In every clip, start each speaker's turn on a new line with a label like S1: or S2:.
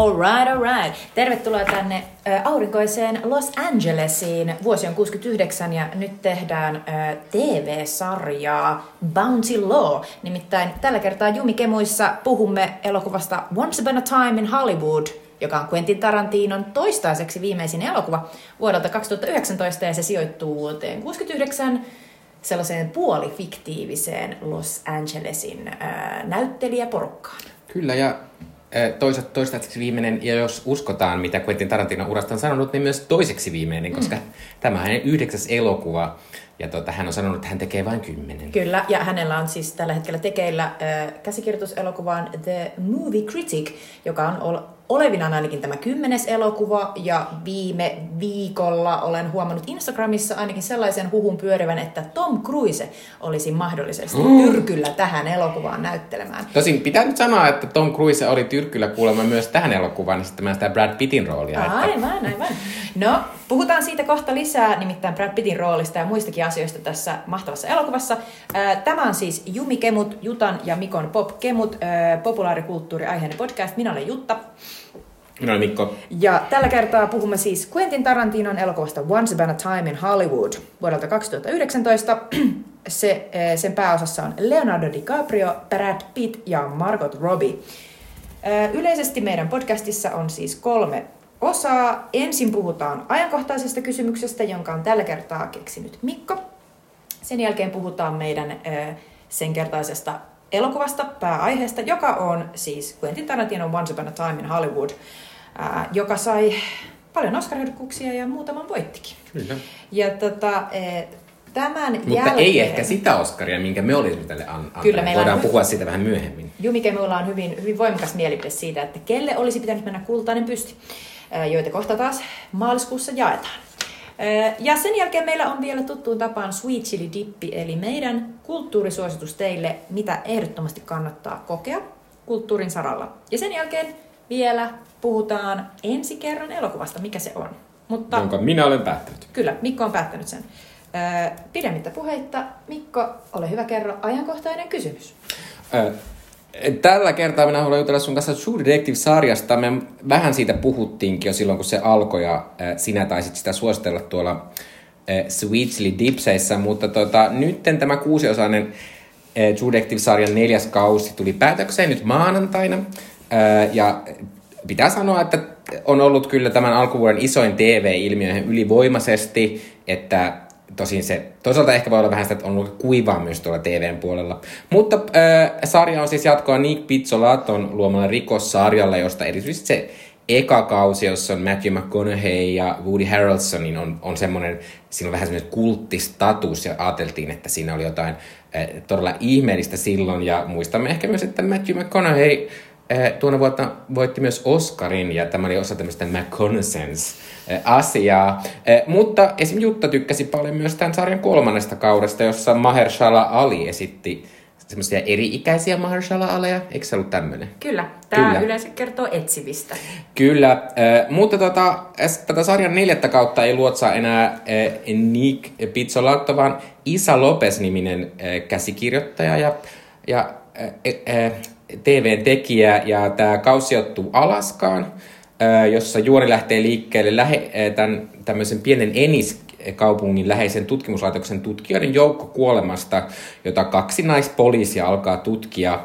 S1: Alright, alright. Tervetuloa tänne aurinkoiseen Los Angelesiin. Vuosi on 69 ja nyt tehdään TV-sarjaa Bounty Law. Nimittäin tällä kertaa Jumikemuissa puhumme elokuvasta Once Upon a Time in Hollywood, joka on Quentin Tarantinon toistaiseksi viimeisin elokuva vuodelta 2019 ja se sijoittuu vuoteen 69 sellaiseen puolifiktiiviseen Los Angelesin näyttelijäporukkaan.
S2: Kyllä, ja toisaalta toistaiseksi viimeinen, ja jos uskotaan, mitä Quentin Tarantino urasta on sanonut, niin myös toiseksi viimeinen, koska mm. tämä on hänen yhdeksäs elokuva, ja tota, hän on sanonut, että hän tekee vain kymmenen.
S1: Kyllä, ja hänellä on siis tällä hetkellä tekeillä äh, käsikirjoituselokuvaan The Movie Critic, joka on olevinaan ainakin tämä kymmenes elokuva, ja viime viikolla olen huomannut Instagramissa ainakin sellaisen huhun pyörivän, että Tom Cruise olisi mahdollisesti mm. tyrkyllä tähän elokuvaan näyttelemään.
S2: Tosin pitää nyt sanoa, että Tom Cruise oli tyrkyllä kuulemma myös tähän elokuvaan niin sitten sitä Brad Pittin roolia.
S1: Aivan, että... aivan. No, puhutaan siitä kohta lisää, nimittäin Brad Pittin roolista ja muistakin asioista tässä mahtavassa elokuvassa. Tämä on siis Jumi Kemut, Jutan ja Mikon Pop Kemut, populaarikulttuuri aiheinen podcast. Minä olen Jutta.
S2: Minä olen Mikko.
S1: Ja tällä kertaa puhumme siis Quentin Tarantinon elokuvasta Once Upon a Time in Hollywood vuodelta 2019. Se, sen pääosassa on Leonardo DiCaprio, Brad Pitt ja Margot Robbie. Yleisesti meidän podcastissa on siis kolme osaa. Ensin puhutaan ajankohtaisesta kysymyksestä, jonka on tällä kertaa keksinyt Mikko. Sen jälkeen puhutaan meidän sen kertaisesta elokuvasta, pääaiheesta, joka on siis Quentin Tarantino Once Upon a Time in Hollywood, joka sai paljon oscar ja muutaman voittikin.
S2: Kyllä.
S1: Ja tota, e, tämän
S2: Mutta
S1: jälkeen...
S2: ei ehkä sitä Oscaria, minkä me olisimme tälle an- Kyllä, meillä Voidaan on... puhua siitä vähän myöhemmin.
S1: Jumike, meillä on hyvin, hyvin voimakas mielipide siitä, että kelle olisi pitänyt mennä kultainen pysti, joita kohta taas maaliskuussa jaetaan. Ja sen jälkeen meillä on vielä tuttuun tapaan Sweet Chili Dippi, eli meidän kulttuurisuositus teille, mitä ehdottomasti kannattaa kokea kulttuurin saralla. Ja sen jälkeen vielä puhutaan ensi kerran elokuvasta, mikä se on.
S2: Mutta, Jonka minä olen päättänyt.
S1: Kyllä, Mikko on päättänyt sen. Pidemmittä puheitta, Mikko, ole hyvä kerro ajankohtainen kysymys.
S2: Tällä kertaa minä haluan jutella sun kanssa True Detective-sarjasta. Me vähän siitä puhuttiinkin jo silloin, kun se alkoi ja sinä taisit sitä suositella tuolla Sweetly Dipseissä, mutta tota, nyt tämä kuusiosainen True Detective-sarjan neljäs kausi tuli päätökseen nyt maanantaina. Ja pitää sanoa, että on ollut kyllä tämän alkuvuoden isoin TV-ilmiö ylivoimaisesti, että tosin se toisaalta ehkä voi olla vähän sitä, että on ollut kuivaa myös tuolla TVn puolella. Mutta äh, sarja on siis jatkoa Nick Pizzolaton luomalle rikossarjalle, josta erityisesti se eka kausi, jossa on Matthew McConaughey ja Woody Harrelson, niin on, on semmoinen, siinä on vähän semmoinen kulttistatus ja ajateltiin, että siinä oli jotain äh, todella ihmeellistä silloin ja muistamme ehkä myös, että Matthew McConaughey tuona vuonna voitti myös Oscarin ja tämä oli osa tämmöistä McConaissance asiaa. Mutta esim. Jutta tykkäsi paljon myös tämän sarjan kolmannesta kaudesta, jossa Mahershala Ali esitti semmoisia eri-ikäisiä Mahershala-aleja. Eikö se ollut tämmöinen?
S1: Kyllä. Tämä Kyllä. yleensä kertoo etsivistä.
S2: Kyllä. Äh, mutta tota, tätä sarjan neljättä kautta ei luotsaa enää äh, Nick Pizzolatto, vaan Isa Lopez-niminen äh, käsikirjoittaja ja, ja äh, äh, TV-tekijä. Ja tämä kausi sijoittuu Alaskaan jossa juoni lähtee liikkeelle lähe, tämän, tämmöisen pienen Enis-kaupungin läheisen tutkimuslaitoksen tutkijoiden joukko kuolemasta, jota kaksi naispoliisia alkaa tutkia.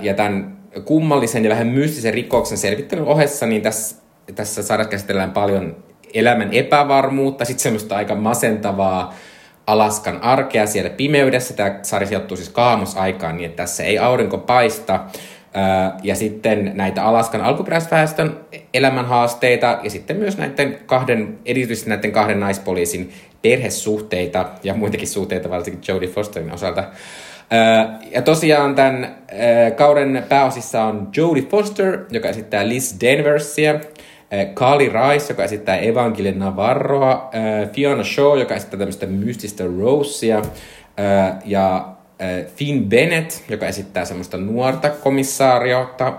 S2: Ja tämän kummallisen ja vähän mystisen rikoksen selvittelyn ohessa, niin tässä, tässä sarjassa käsitellään paljon elämän epävarmuutta, sitten semmoista aika masentavaa Alaskan arkea siellä pimeydessä. Tämä sarja sijoittuu siis kaamosaikaan niin, että tässä ei aurinko paista ja sitten näitä Alaskan alkuperäisväestön elämänhaasteita ja sitten myös näiden kahden, erityisesti näiden kahden naispoliisin perhesuhteita ja muitakin suhteita, varsinkin Jodie Fosterin osalta. Ja tosiaan tämän kauden pääosissa on Jodie Foster, joka esittää Liz Denversia, Carly Rice, joka esittää Evangeline Navarroa, Fiona Shaw, joka esittää tämmöistä mystistä Rosea, ja Äh, Finn Bennett, joka esittää semmoista nuorta komissaariota,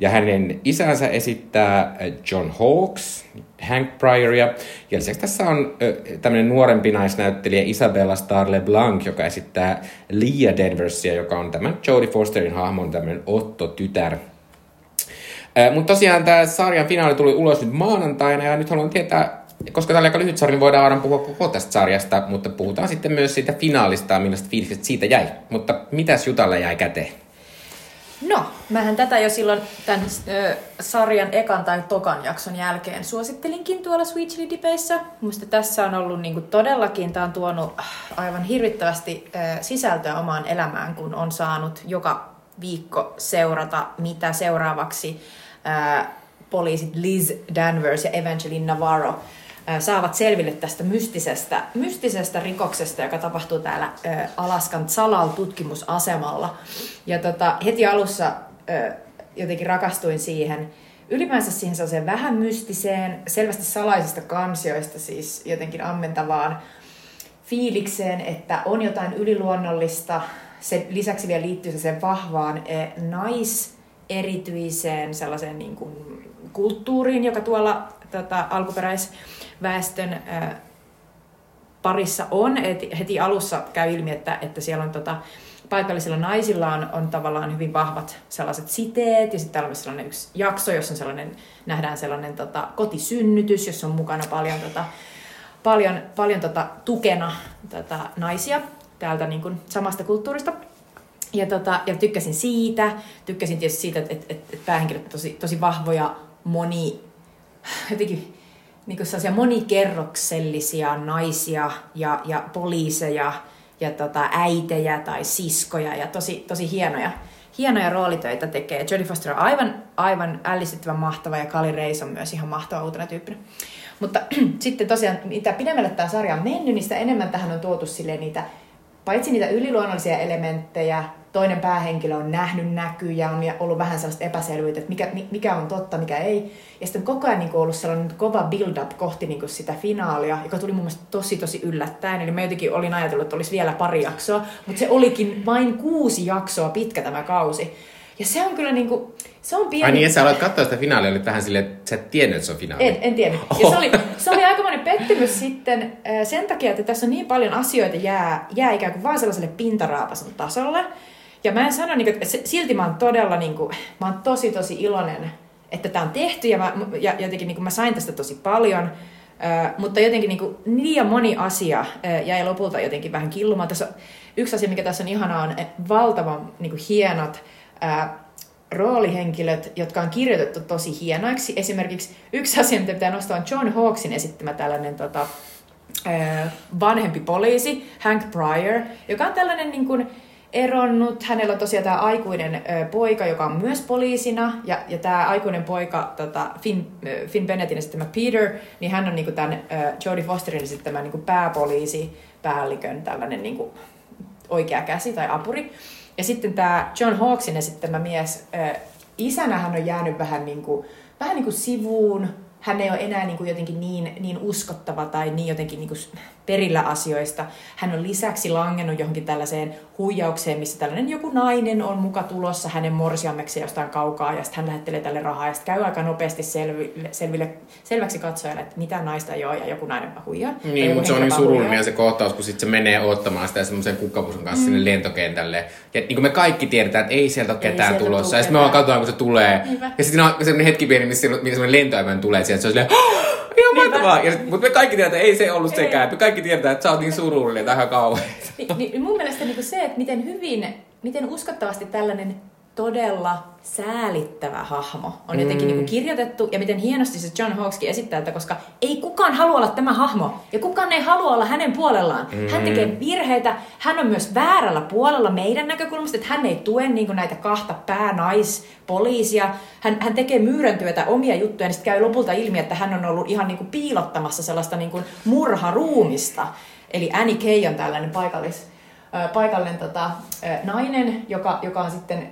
S2: ja hänen isänsä esittää äh, John Hawks, Hank Pryoria. Ja lisäksi tässä on äh, tämmöinen nuorempi naisnäyttelijä Isabella Starle Blanc, joka esittää Leah Denversia, joka on tämän Jodie Fosterin hahmon tämmöinen Otto-tytär. Mutta tosiaan tämä sarjan finaali tuli ulos nyt maanantaina ja nyt haluan tietää, koska tämä oli aika lyhyt sarja, niin voidaan aina puhua koko tästä sarjasta, mutta puhutaan sitten myös siitä finaalista millaista fiilikset siitä jäi. Mutta mitäs Jutalle jäi käteen?
S1: No, mähän tätä jo silloin tämän ö, sarjan ekan tai tokan jakson jälkeen suosittelinkin tuolla Sweet Dipeissä. Musta tässä on ollut niinku todellakin, tämä on tuonut äh, aivan hirvittävästi ö, sisältöä omaan elämään, kun on saanut joka viikko seurata, mitä seuraavaksi ö, poliisit Liz Danvers ja Evangeline Navarro saavat selville tästä mystisestä, mystisestä rikoksesta, joka tapahtuu täällä Alaskan Salal-tutkimusasemalla. Ja tota, heti alussa jotenkin rakastuin siihen, ylipäänsä siihen sellaiseen vähän mystiseen, selvästi salaisista kansioista siis jotenkin ammentavaan fiilikseen, että on jotain yliluonnollista. Se lisäksi vielä liittyy sen vahvaan naiserityiseen sellaiseen niin kuin kulttuuriin, joka tuolla tota, alkuperäisväestön ää, parissa on. Et heti alussa käy ilmi, että, että siellä on tota, paikallisilla naisilla on, on tavallaan hyvin vahvat sellaiset siteet, ja sitten täällä on sellainen yksi jakso, jossa on sellainen, nähdään sellainen tota, kotisynnytys, jossa on mukana paljon, tota, paljon, paljon tota, tukena tota, naisia täältä niin kuin, samasta kulttuurista. Ja, tota, ja tykkäsin siitä, tykkäsin tietysti siitä, että, että, että päähenkilöt tosi, tosi vahvoja, moni, jotenkin niin kuin monikerroksellisia naisia ja, ja poliiseja ja tota, äitejä tai siskoja ja tosi, tosi hienoja, hienoja roolitöitä tekee. Jodie Foster on aivan, aivan ällistyttävän mahtava ja Kali Reis on myös ihan mahtava uutena tyyppinä. Mutta sitten tosiaan, mitä pidemmälle tämä sarja on mennyt, niin sitä enemmän tähän on tuotu niitä, paitsi niitä yliluonnollisia elementtejä, toinen päähenkilö on nähnyt näkyjä, on ollut vähän sellaista epäselvyyttä, että mikä, mikä on totta, mikä ei. Ja sitten koko ajan niin ollut sellainen kova build-up kohti niin sitä finaalia, joka tuli mun mielestä tosi tosi yllättäen. Eli mä jotenkin olin ajatellut, että olisi vielä pari jaksoa, mutta se olikin vain kuusi jaksoa pitkä tämä kausi. Ja se on kyllä niin kuin, se on pieni...
S2: Ai niin, että sä aloit katsoa sitä finaalia, oli vähän silleen, että sä et tiennyt, että se on finaali.
S1: En, en tiennyt. Ja se oli, se oli aikamoinen pettymys sitten sen takia, että tässä on niin paljon asioita jää, jää ikään kuin vaan sellaiselle pintaraapasun tasolle. Ja mä en sano, niin kuin, että silti mä oon todella, niin kuin, mä oon tosi tosi iloinen, että tämä on tehty ja, mä, ja jotenkin niin kuin mä sain tästä tosi paljon. Uh, mutta jotenkin niin kuin, liian moni asia uh, jäi lopulta jotenkin vähän killumaan. Tässä on, yksi asia, mikä tässä on ihanaa, on valtavan niin kuin, hienot uh, roolihenkilöt, jotka on kirjoitettu tosi hienoiksi. Esimerkiksi yksi asia, mitä pitää nostaa, on John Hawksin esittämä tällainen tota, vanhempi poliisi, Hank Pryor, joka on tällainen niin kuin, eronnut. Hänellä on tosiaan tämä aikuinen ö, poika, joka on myös poliisina. Ja, ja tämä aikuinen poika, tota, Finn, Finn Bennettin esittämä Peter, niin hän on niinku tämän Jodie Fosterin esittämä niinku pääpoliisi, päällikön tällainen niinku oikea käsi tai apuri. Ja sitten tämä John Hawksin esittämä mies, ö, isänä hän on jäänyt vähän, niinku, vähän niinku sivuun, hän ei ole enää niin kuin jotenkin niin, niin uskottava tai niin jotenkin niin kuin perillä asioista. Hän on lisäksi langennut johonkin tällaiseen huijaukseen, missä tällainen joku nainen on muka tulossa hänen morsiammeksi jostain kaukaa ja sitten hän lähettelee tälle rahaa ja sitten käy aika nopeasti selville, selville, selväksi katsojalle, että mitä naista ei ole ja joku nainen huijaa.
S2: Niin, mutta se on niin surullinen se kohtaus, kun sitten se menee ottamaan sitä semmoisen kukkapusun kanssa mm. sinne lentokentälle. Ja niin kuin me kaikki tiedetään, että ei sieltä ole ketään tulossa. Tule ja sitten me vaan katsotaan, kun se tulee. Niinpä. Ja sitten on semmoinen hetki pieni, missä semmoinen lentoemäinen tulee sieltä. Se on silleen, Ihan mahtavaa. Ja, mutta me kaikki tiedetään, että ei se ollut ei. sekään. Me kaikki tiedetään, että sä oot niin surullinen ihan kauhean.
S1: Ni, niin, mun mielestä niin se, että miten hyvin, miten uskottavasti tällainen todella säälittävä hahmo on jotenkin mm. niin kuin kirjoitettu ja miten hienosti se John Hawkskin esittää että koska ei kukaan halua olla tämä hahmo ja kukaan ei halua olla hänen puolellaan. Mm. Hän tekee virheitä, hän on myös väärällä puolella meidän näkökulmasta, että hän ei tue niin kuin näitä kahta päänaispoliisia. Hän, hän tekee myyräntyötä omia juttuja, niin sitten käy lopulta ilmi, että hän on ollut ihan niin kuin piilottamassa sellaista niin kuin murharuumista. Eli Annie Kay on tällainen paikallis, paikallinen tota, nainen, joka, joka on sitten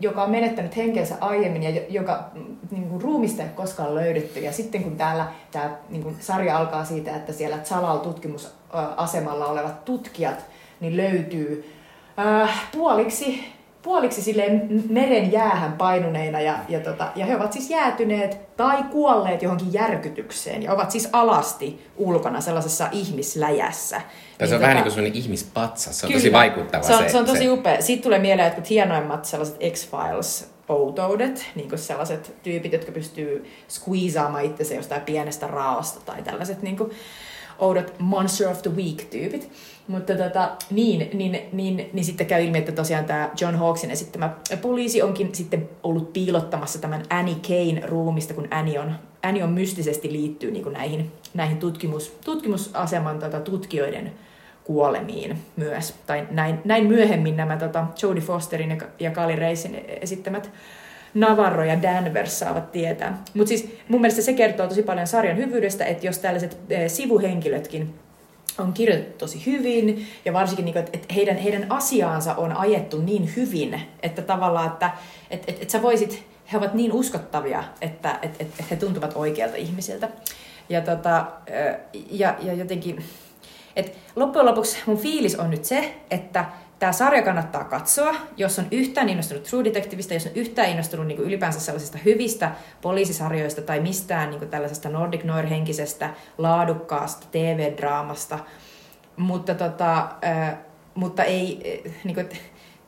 S1: joka on menettänyt henkensä aiemmin ja joka mm, niin kuin, ruumista ei koskaan löydetty. Ja sitten kun täällä tämä niin kuin, sarja alkaa siitä, että siellä Zalal-tutkimusasemalla olevat tutkijat niin löytyy äh, puoliksi puoliksi silleen meren jäähän painuneina ja, ja, tota, ja he ovat siis jäätyneet tai kuolleet johonkin järkytykseen ja ovat siis alasti ulkona sellaisessa ihmisläjässä.
S2: Tässä on niin, vähän tota, niin kuin sellainen ihmispatsas, se on kyllä, tosi vaikuttava
S1: se. On, se, se on tosi se. upea. Siitä tulee mieleen jotkut hienoimmat sellaiset X-Files outoudet, niin kuin sellaiset tyypit, jotka pystyy squeezaamaan itsensä jostain pienestä raosta tai tällaiset niin kuin oudot Monster of the Week-tyypit. Mutta tota, niin, niin, niin, niin sitten käy ilmi, että tosiaan tämä John Hawksin esittämä poliisi onkin sitten ollut piilottamassa tämän Annie Kane ruumista, kun Annie on, Annie on mystisesti liittyy niin näihin, näihin tutkimus, tutkimusaseman tota, tutkijoiden kuolemiin myös. Tai näin, näin myöhemmin nämä tota, Jodie Fosterin ja, ja Kali Reisin esittämät Navarro ja Danvers saavat tietää. Mutta siis mun mielestä se kertoo tosi paljon sarjan hyvyydestä, että jos tällaiset e, sivuhenkilötkin on kirjoitettu tosi hyvin ja varsinkin, niin että heidän, heidän asiaansa on ajettu niin hyvin, että tavallaan, että et, et, et sä voisit, he ovat niin uskottavia, että et, et, et he tuntuvat oikealta ihmisiltä. Ja, tota, ja, ja jotenkin, et loppujen lopuksi mun fiilis on nyt se, että tämä sarja kannattaa katsoa, jos on yhtään innostunut True Detectiveista, jos on yhtään innostunut niin ylipäänsä sellaisista hyvistä poliisisarjoista tai mistään niin tällaisesta Nordic Noir-henkisestä, laadukkaasta TV-draamasta. Mutta, tota, äh, mutta ei, äh, niin kuin,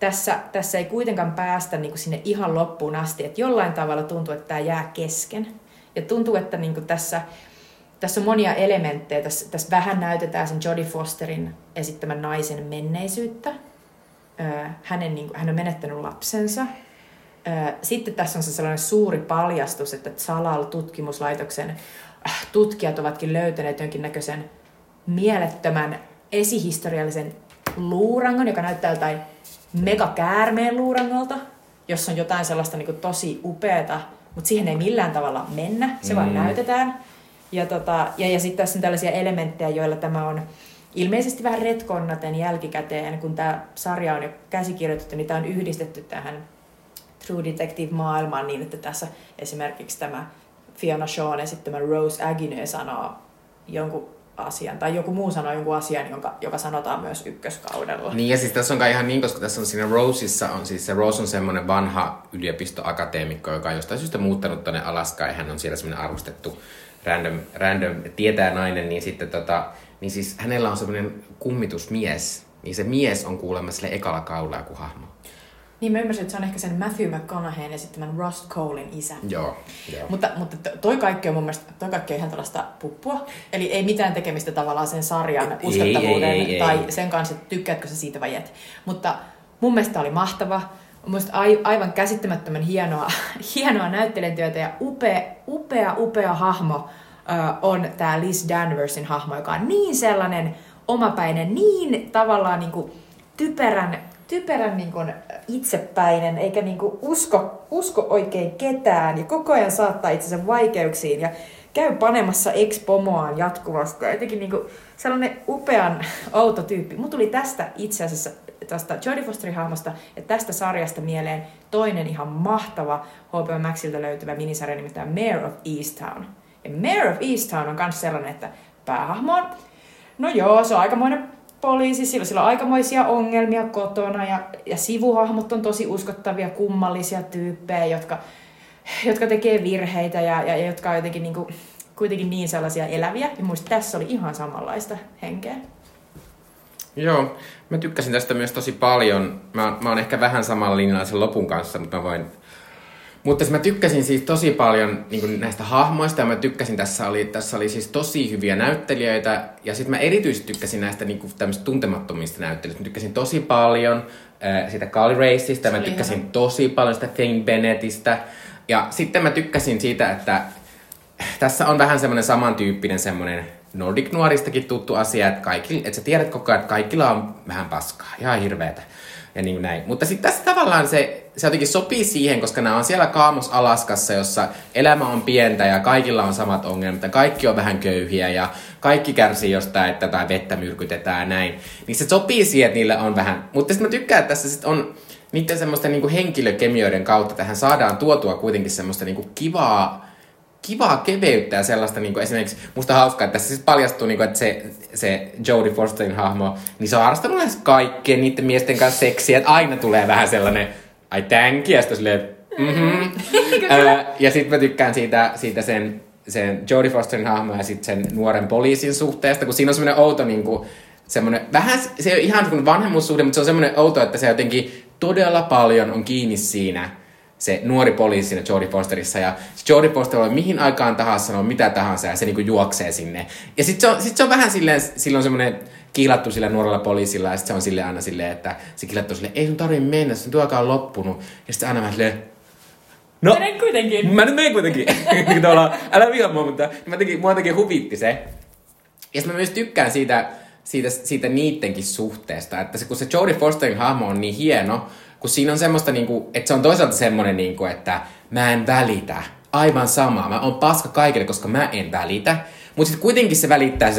S1: tässä, tässä ei kuitenkaan päästä niin kuin sinne ihan loppuun asti, että jollain tavalla tuntuu, että tämä jää kesken. Ja tuntuu, että niin kuin tässä, tässä on monia elementtejä. Tässä, tässä vähän näytetään sen Jodie Fosterin esittämän naisen menneisyyttä, hänen, niin kuin, hän on menettänyt lapsensa. Sitten tässä on se sellainen suuri paljastus, että Salal-tutkimuslaitoksen äh, tutkijat ovatkin löytäneet jonkinnäköisen mielettömän esihistoriallisen luurangon, joka näyttää jotain megakäärmeen luurangolta, jossa on jotain sellaista niin kuin tosi upeata, mutta siihen ei millään tavalla mennä, se mm. vaan näytetään. Ja, tota, ja, ja sitten tässä on tällaisia elementtejä, joilla tämä on ilmeisesti vähän retkonnaten jälkikäteen, kun tämä sarja on jo käsikirjoitettu, niin tämä on yhdistetty tähän True Detective-maailmaan niin, että tässä esimerkiksi tämä Fiona Shawn esittämä Rose Agineux sanoo jonkun asian, tai joku muu sanoo jonkun asian, jonka, joka sanotaan myös ykköskaudella.
S2: Niin, ja siis tässä on kai ihan niin, koska tässä on siinä Roseissa, on siis se Rose on semmoinen vanha yliopistoakateemikko, joka on jostain syystä muuttanut tänne Alaskaan, ja hän on siellä semmoinen arvostettu random, random tietää nainen, niin sitten tota, niin siis hänellä on semmoinen kummitusmies, niin se mies on kuulemma sille ekalla kaudella joku hahmo.
S1: Niin mä ymmärsin, että se on ehkä sen Matthew McConaugheyn esittämän Rust Colein isä.
S2: Joo, joo.
S1: Mutta, mutta toi kaikki on mun mielestä, toi kaikki on ihan tällaista puppua. Eli ei mitään tekemistä tavallaan sen sarjan uskottavuuden ei, ei, ei, tai ei. sen kanssa, että tykkäätkö sä siitä vai et. Mutta mun mielestä oli mahtava. Mun aivan käsittämättömän hienoa, hienoa näyttelijäntyötä ja upea, upea, upea hahmo on tämä Liz Danversin hahmo, joka on niin sellainen omapäinen, niin tavallaan niin kuin typerän, typerän niin kuin itsepäinen, eikä niin kuin usko, usko oikein ketään ja koko ajan saattaa itsensä vaikeuksiin ja käy panemassa ex-pomoaan jatkuvasti. Ja jotenkin niin kuin sellainen upean outo tyyppi. Mun tuli tästä itse asiassa tästä Jodie Fosterin hahmosta ja tästä sarjasta mieleen toinen ihan mahtava HBO Maxilta löytyvä minisarja nimittäin Mayor of Easttown ja Mayor of Easttown on myös sellainen, että päähahmo on, no joo, se on aikamoinen poliisi, sillä, sillä on aikamoisia ongelmia kotona ja, ja sivuhahmot on tosi uskottavia, kummallisia tyyppejä, jotka, jotka tekee virheitä ja, ja, jotka on jotenkin niin kuin, kuitenkin niin sellaisia eläviä. Ja muista tässä oli ihan samanlaista henkeä.
S2: Joo, mä tykkäsin tästä myös tosi paljon. Mä, mä oon ehkä vähän samalla linjalla sen lopun kanssa, mutta mä voin mutta mä tykkäsin siis tosi paljon niin näistä hahmoista ja mä tykkäsin, tässä oli, tässä oli siis tosi hyviä näyttelijöitä ja sitten mä erityisesti tykkäsin näistä niin kuin, tuntemattomista näyttelijöistä. Mä tykkäsin tosi paljon äh, sitä Carly Raceista mä tykkäsin ihan. tosi paljon sitä Fane Bennettistä ja sitten mä tykkäsin siitä, että tässä on vähän semmoinen samantyyppinen semmoinen Nordic Nuoristakin tuttu asia, että, kaikki, että sä tiedät koko ajan, että kaikilla on vähän paskaa, ihan hirveetä ja niin näin. Mutta sitten tässä tavallaan se, se jotenkin sopii siihen, koska nämä on siellä Kaamos Alaskassa, jossa elämä on pientä ja kaikilla on samat ongelmat ja kaikki on vähän köyhiä ja kaikki kärsii jostain, että tai vettä myrkytetään ja näin. Niin se sopii siihen, että niillä on vähän. Mutta sitten mä tykkään, että tässä sit on niiden semmoisten niin henkilökemioiden kautta tähän saadaan tuotua kuitenkin semmoista niin kivaa kivaa keveyttä ja sellaista, niin kuin esimerkiksi musta hauskaa, että tässä siis paljastuu, niin kuin, että se, se Jodie Fosterin hahmo, niin se on harrastanut lähes kaikkien niiden miesten kanssa seksiä, että aina tulee vähän sellainen, ai thank you, ja sitten silleen, mm-hmm. ja sitten mä tykkään siitä, siitä sen, sen Jodie Fosterin hahmo ja sitten sen nuoren poliisin suhteesta, kun siinä on semmoinen outo niin kuin, semmoinen, vähän, se ei ole ihan kuin vanhemmuussuhde, mutta se on semmoinen outo, että se jotenkin todella paljon on kiinni siinä, se nuori poliisi siinä Jodie Fosterissa, ja se Jodie Foster voi mihin aikaan tahansa sanoa mitä tahansa, ja se niinku juoksee sinne. Ja sitten se, on, sit se on vähän silleen, silloin semmoinen kiilattu sillä nuorella poliisilla, ja sitten se on sille aina silleen, että se kiilattu silleen, ei sun tarvitse mennä, se työaika on loppunut. Ja sitten aina vähän silleen,
S1: No, Menen kuitenkin.
S2: Mä nyt menen kuitenkin. Tuolla, älä vihaa mua, mutta mä teki, mua teki huvitti se. Ja sitten mä myös tykkään siitä, siitä, siitä niittenkin suhteesta, että se, kun se Jodie Fosterin hahmo on niin hieno, kun siinä on semmoista, niin kuin, että se on toisaalta semmoinen, niin kuin, että mä en välitä. Aivan sama. Mä oon paska kaikille, koska mä en välitä. Mutta sitten kuitenkin se välittää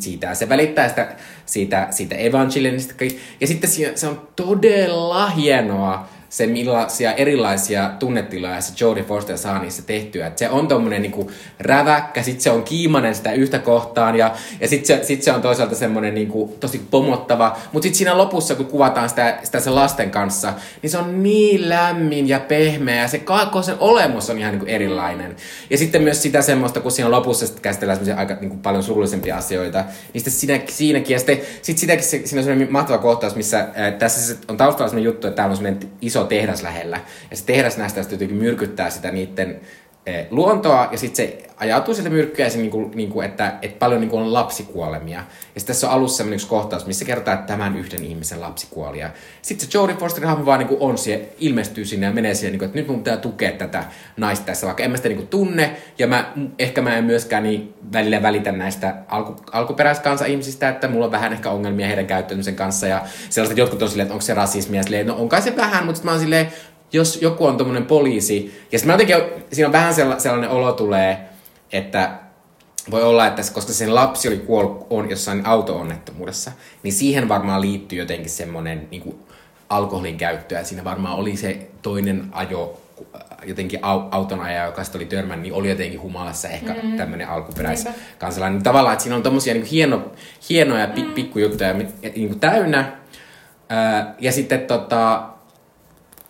S2: siitä, se välittää sitä, siitä, siitä evangelinista. Ja sitten se on todella hienoa, se millaisia erilaisia tunnetiloja se Jodie Foster saa niissä tehtyä. Et se on tommonen niinku räväkkä, sit se on kiimanen sitä yhtä kohtaan ja, ja sit se, sit se on toisaalta semmonen niinku tosi pomottava. Mutta sit siinä lopussa, kun kuvataan sitä, sitä sen lasten kanssa, niin se on niin lämmin ja pehmeä ja se sen olemus on ihan niinku erilainen. Ja sitten myös sitä semmoista, kun siinä lopussa sit käsitellään aika niinku paljon surullisempia asioita, niin sitten siinä, siinäkin ja sitten sit sitäkin se, siinä on semmoinen mahtava kohtaus, missä ää, tässä on taustalla semmoinen juttu, että täällä on semmoinen iso iso tehdas lähellä. Ja se tehdas näistä jotenkin myrkyttää sitä niiden eh, luontoa, ja sitten se ajautuu sieltä myrkkyä, se, niinku, niinku, että, että paljon niinku on lapsikuolemia. Ja sitten tässä on alussa yksi kohtaus, missä kertaa, että tämän yhden ihmisen lapsikuolia. Sitten se Jodie Fosterin hahmo vaan niinku on siellä, ilmestyy sinne ja menee siihen, niinku, että nyt mun pitää tukea tätä naista tässä, vaikka en mä sitä niinku tunne, ja mä, ehkä mä en myöskään niin välillä välitä näistä alku, alkuperäiskansa-ihmisistä, että mulla on vähän ehkä ongelmia heidän käyttäytymisen kanssa, ja sellaiset jotkut on silleen, että onko se rasismia, silleen, no onkai se vähän, mutta mä oon silleen, jos joku on tommonen poliisi, ja sitten mä jotenkin, siinä on vähän sellainen olo tulee, että voi olla, että koska sen lapsi oli kuollut on jossain auto-onnettomuudessa, niin siihen varmaan liittyy jotenkin semmoinen niin kuin alkoholin käyttö, ja siinä varmaan oli se toinen ajo, jotenkin auton ajaja, joka sitten oli törmännyt, niin oli jotenkin humalassa ehkä mm. tämmöinen alkuperäiskansalainen. Niin tavallaan, että siinä on tommosia niin hieno, hienoja mm. pikkujuttuja niin kuin täynnä. ja sitten tota,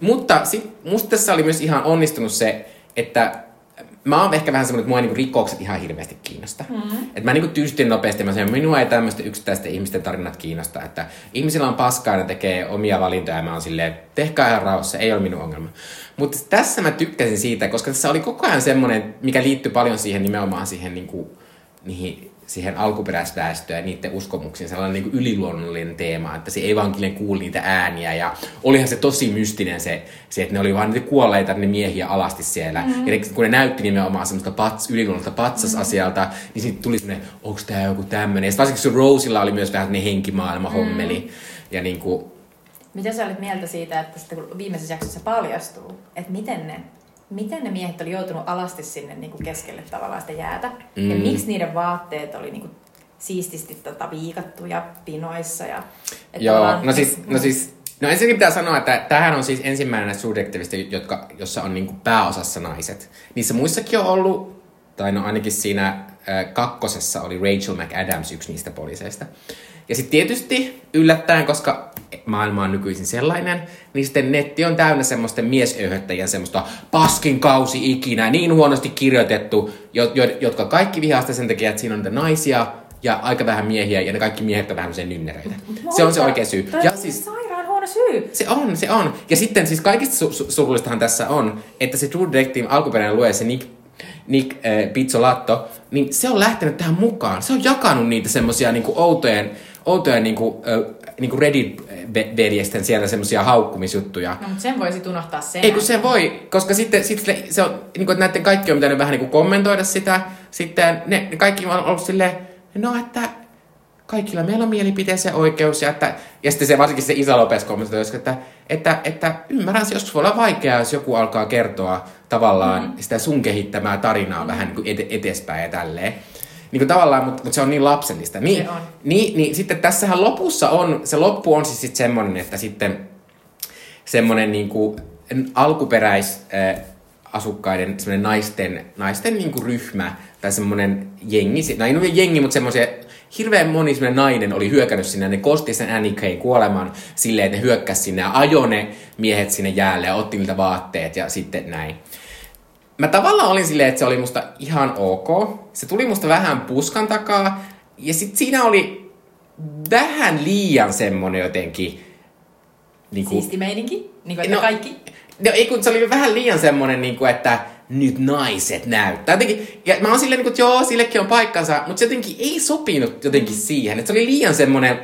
S2: mutta sit, musta tässä oli myös ihan onnistunut se, että mä oon ehkä vähän semmoinen, että mua niinku rikokset ihan hirveästi kiinnosta. Mm-hmm. Että mä niinku tyystin nopeasti, mä sanon, minua ei tämmöistä yksittäisten ihmisten tarinat kiinnosta. Että ihmisillä on paskaa, ne tekee omia valintoja ja mä oon silleen, tehkää ihan rauhassa, ei ole minun ongelma. Mutta tässä mä tykkäsin siitä, koska tässä oli koko ajan semmoinen, mikä liittyy paljon siihen nimenomaan siihen niinku, niihin siihen alkuperäisväestöön ja niiden uskomuksiin sellainen niin kuin yliluonnollinen teema, että se evankelian kuuli niitä ääniä ja olihan se tosi mystinen se, se että ne oli vaan niitä kuolleita ne miehiä alasti siellä. Mm-hmm. Ja kun ne näytti nimenomaan semmoista pats, yliluonnollista patsasasialta, mm-hmm. niin sitten tuli semmoinen, onko tämä joku tämmöinen. Ja varsinkin se Rosilla oli myös vähän ne henkimaailma hommeli. Mm-hmm. Ja niin kuin,
S1: mitä sä olit mieltä siitä, että sitten kun viimeisessä jaksossa paljastuu, että miten ne miten ne miehet oli joutunut alasti sinne niin kuin keskelle tavallaan sitä jäätä. Mm. Ja miksi niiden vaatteet oli niin kuin siististi tota, viikattuja pinoissa. Ja,
S2: että Joo, no siis, no siis No ensinnäkin pitää sanoa, että tähän on siis ensimmäinen subjektiivista, jotka, jossa on niin pääosassa naiset. Niissä muissakin on ollut, tai no ainakin siinä äh, kakkosessa oli Rachel McAdams, yksi niistä poliiseista. Ja sitten tietysti yllättäen, koska maailma on nykyisin sellainen, niin sitten netti on täynnä semmoisten miesöyhöttäjien semmoista paskin kausi ikinä, niin huonosti kirjoitettu, jo, jo, jotka kaikki vihasta sen takia, että siinä on niitä naisia ja aika vähän miehiä, ja ne kaikki miehet on vähän sen nynnereitä. Se on se oikea syy.
S1: Ja siis, sairaan huono syy.
S2: Se on, se on. Ja sitten siis kaikista su- su- surullistahan tässä on, että se True Detective alkuperäinen lue, se Nick Nick äh, Pizzolatto, niin se on lähtenyt tähän mukaan. Se on jakanut niitä semmosia niinku outojen, outojen niinku, äh, niinku Reddit-veljesten siellä semmosia haukkumisjuttuja.
S1: No, mutta sen voisi unohtaa sen.
S2: Ei kun se voi, koska sitten, sitten se on, niinku, että näiden kaikki on pitänyt vähän niinku kommentoida sitä. Sitten ne, ne kaikki on ollut silleen, no että kaikilla meillä on mielipiteessä oikeus. Ja, että, ja sitten se varsinkin se Isa Lopes kommentoi, että, että, että ymmärrän, se joskus voi olla vaikeaa, jos joku alkaa kertoa tavallaan mm. sitä sun kehittämää tarinaa mm. vähän niin kuin eteenpäin ja tälleen. Niin kuin tavallaan, mutta, mutta se on niin lapsellista. Niin, se on. Niin, niin sitten tässähän lopussa on, se loppu on siis sitten semmoinen, että sitten semmoinen niin kuin alkuperäis äh, asukkaiden semmoinen naisten, naisten niin kuin ryhmä tai semmoinen jengi, no ei ole jengi, mutta semmoisia hirveän moni nainen oli hyökännyt sinne ja ne kosti sen Annie kuoleman silleen, että ne hyökkäsi sinne ja ajoi ne miehet sinne jäälle ja otti niiltä vaatteet ja sitten näin. Mä tavallaan olin silleen, että se oli musta ihan ok. Se tuli musta vähän puskan takaa. Ja sit siinä oli vähän liian semmonen jotenkin...
S1: Niin kuin, Siisti meininki? Niin kuin, että no, kaikki?
S2: No ei kun se oli vähän liian semmonen, niin kuin, että nyt naiset näyttää. Jotenkin, ja mä oon silleen, niin kuin, että joo, sillekin on paikkansa, mutta se jotenkin ei sopinut jotenkin siihen. Että se oli liian semmonen,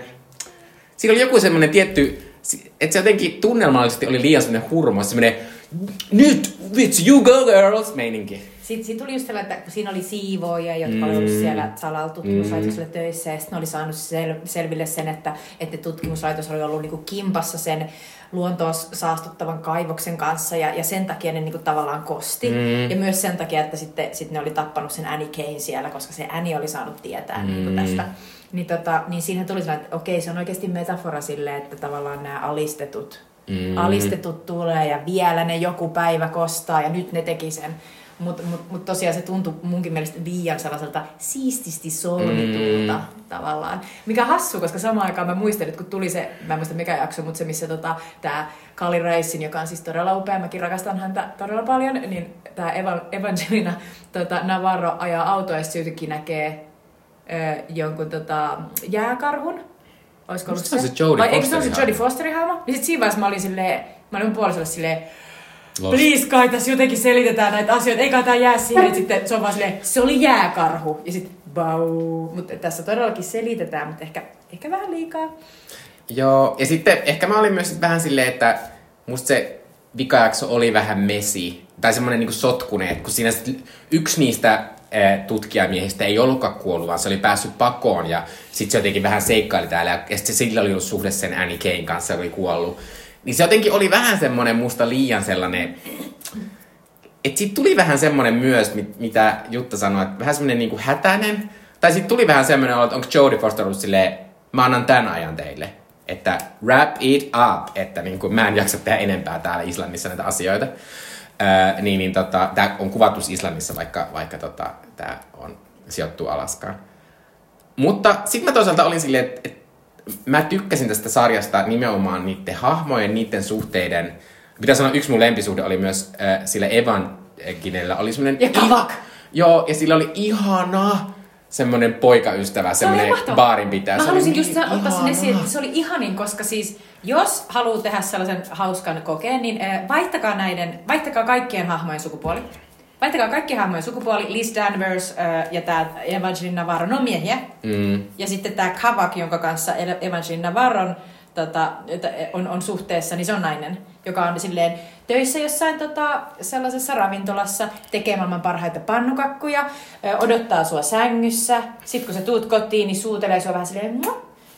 S2: siinä oli joku semmonen tietty, että se jotenkin tunnelmallisesti oli liian semmonen hurmo, semmonen nyt, vitsi, you go girls, meininki.
S1: Sitten sit tuli just sellainen, että siinä oli siivoojia, jotka mm. oli ollut siellä salalla tutkimuslaitoksella mm. töissä, ja sitten ne oli saanut sel- selville sen, että, että tutkimuslaitos oli ollut niinku kimpassa sen luontoa saastuttavan kaivoksen kanssa, ja, ja sen takia ne niinku tavallaan kosti. Mm. Ja myös sen takia, että sitten sit ne oli tappanut sen Annie Kane siellä, koska se Annie oli saanut tietää mm. niinku tästä. Niin, tota, niin siihen tuli sellainen, että okei, se on oikeasti metafora sille, että tavallaan nämä alistetut Mm. Alistetut tulee ja vielä ne joku päivä kostaa ja nyt ne teki sen. Mutta mut, mut tosiaan se tuntui munkin mielestä liian sellaiselta siististi solmitulta mm. tavallaan. Mikä hassu, koska samaan aikaan mä muistelin, että kun tuli se, mä en muista mikä jakso, mutta se missä tota, tämä Kali Reissin, joka on siis todella upea, mäkin rakastan häntä todella paljon, niin tämä Eva, Evangelina tota, Navarro ajaa autoa ja näkee ö, jonkun tota, jääkarhun Olisiko ollut se?
S2: se Jodie
S1: Vai eikö se ollut se Jodie Fosterin hahmo? Niin sit siinä vaiheessa mä olin silleen, mä olin mun puolisolle silleen, Lost. Please kai tässä jotenkin selitetään näitä asioita, eikä tämä jää siihen, että sitten se on vaan silleen, se oli jääkarhu. Ja sitten bau. Mutta tässä todellakin selitetään, mutta ehkä, ehkä vähän liikaa.
S2: Joo, ja sitten ehkä mä olin myös vähän silleen, että musta se vikajakso oli vähän mesi. Tai semmoinen niin sotkuneet, kun siinä yksi niistä tutkijamiehistä ei ollutkaan kuollut, vaan se oli päässyt pakoon ja sitten se jotenkin vähän seikkaili täällä ja sitten sillä oli ollut suhde sen Annie Kane kanssa, oli kuollut. Niin se jotenkin oli vähän semmoinen musta liian sellainen, että siitä tuli vähän semmoinen myös, mitä Jutta sanoi, että vähän semmoinen niinku hätäinen. Tai sitten tuli vähän semmoinen että onko Jodie Foster ollut silleen, mä annan tämän ajan teille. Että wrap it up, että niinku, mä en jaksa tehdä enempää täällä Islannissa näitä asioita. Öö, niin, niin tota, tämä on kuvattu Islannissa, vaikka, vaikka tota, tämä on sijoittuu Alaskaan. Mutta sitten mä toisaalta olin silleen, että et, mä tykkäsin tästä sarjasta nimenomaan niiden hahmojen, niiden suhteiden. Mitä sanoa, yksi mun lempisuhde oli myös äh, sillä Evan Ginellä. Oli semmoinen...
S1: Ja Kavak!
S2: Joo, ja sillä oli ihana semmoinen poikaystävä, semmoinen baarin pitää.
S1: Mä halusin just niin ottaa sen esiin, että se oli ihanin, koska siis jos haluaa tehdä sellaisen hauskan kokeen, niin äh, vaihtakaa näiden, vaihtakaa kaikkien hahmojen sukupuoli. Vaihtakaa kaikki hahmojen sukupuoli. Liz Danvers äh, ja tämä Evangeline Navarro, ne on miehiä. Mm. Ja sitten tämä Kavak, jonka kanssa Evangeline Navarron tota, on, on suhteessa, niin se on nainen, joka on silleen töissä jossain tota, sellaisessa ravintolassa, tekee maailman parhaita pannukakkuja, odottaa sua sängyssä. Sitten kun sä tuut kotiin, niin suutelee sua vähän silleen,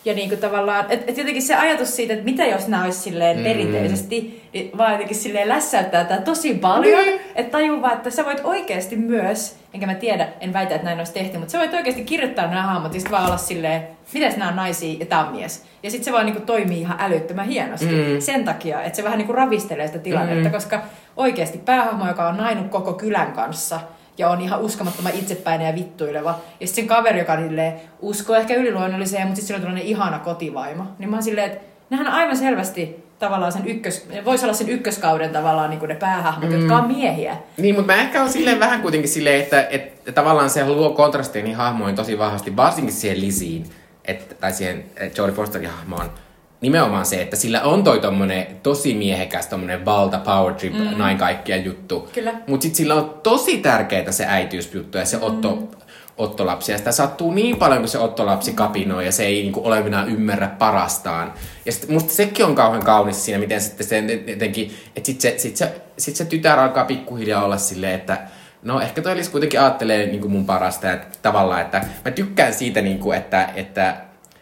S1: ja niin kuin tavallaan, että et jotenkin se ajatus siitä, että mitä jos nämä olisi silleen mm. perinteisesti, niin vaan jotenkin silleen lässäyttää tätä tosi paljon, mm. että tajuu vaan, että sä voit oikeasti myös, enkä mä tiedä, en väitä, että näin olisi tehty, mutta sä voit oikeasti kirjoittaa nämä hahmot ja sitten vaan olla silleen, mitäs nämä on naisia ja tämä on mies. Ja sitten se vaan niin toimii ihan älyttömän hienosti mm. sen takia, että se vähän niin kuin ravistelee sitä tilannetta, mm. koska oikeasti päähahmo, joka on nainut koko kylän kanssa – ja on ihan uskomattoman itsepäinen ja vittuileva. Ja sitten sen kaveri, joka silleen, uskoo ehkä yliluonnolliseen, mutta sitten sillä on tällainen ihana kotivaimo. Niin mä oon silleen, että nehän on aivan selvästi tavallaan sen ykkös, voisi olla sen ykköskauden tavallaan niin kuin ne päähahmot, mm. jotka on miehiä.
S2: Niin, mutta mä ehkä on silleen vähän kuitenkin silleen, että, että tavallaan se luo kontrastia niin hahmoihin tosi vahvasti, varsinkin siihen Lisiin, että, tai siihen Jodie Fosterin hahmoon, nimenomaan se, että sillä on toi tommonen tosi miehekäs tommonen valta, power trip, mm. näin kaikkia juttu.
S1: Kyllä.
S2: Mut sit sillä on tosi tärkeää se äitiysjuttu ja se otto, mm. ottolapsi. Ja sitä sattuu niin paljon, kun se ottolapsi kapinoi ja se ei niinku olevina ymmärrä parastaan. Ja sit musta sekin on kauhean kaunis siinä, miten sitten se jotenkin, että sit se, sit se, sit se tytär alkaa pikkuhiljaa olla silleen, että No ehkä toi Elis kuitenkin ajattelee niin kuin mun parasta, että tavallaan, että mä tykkään siitä, niin kuin, että, että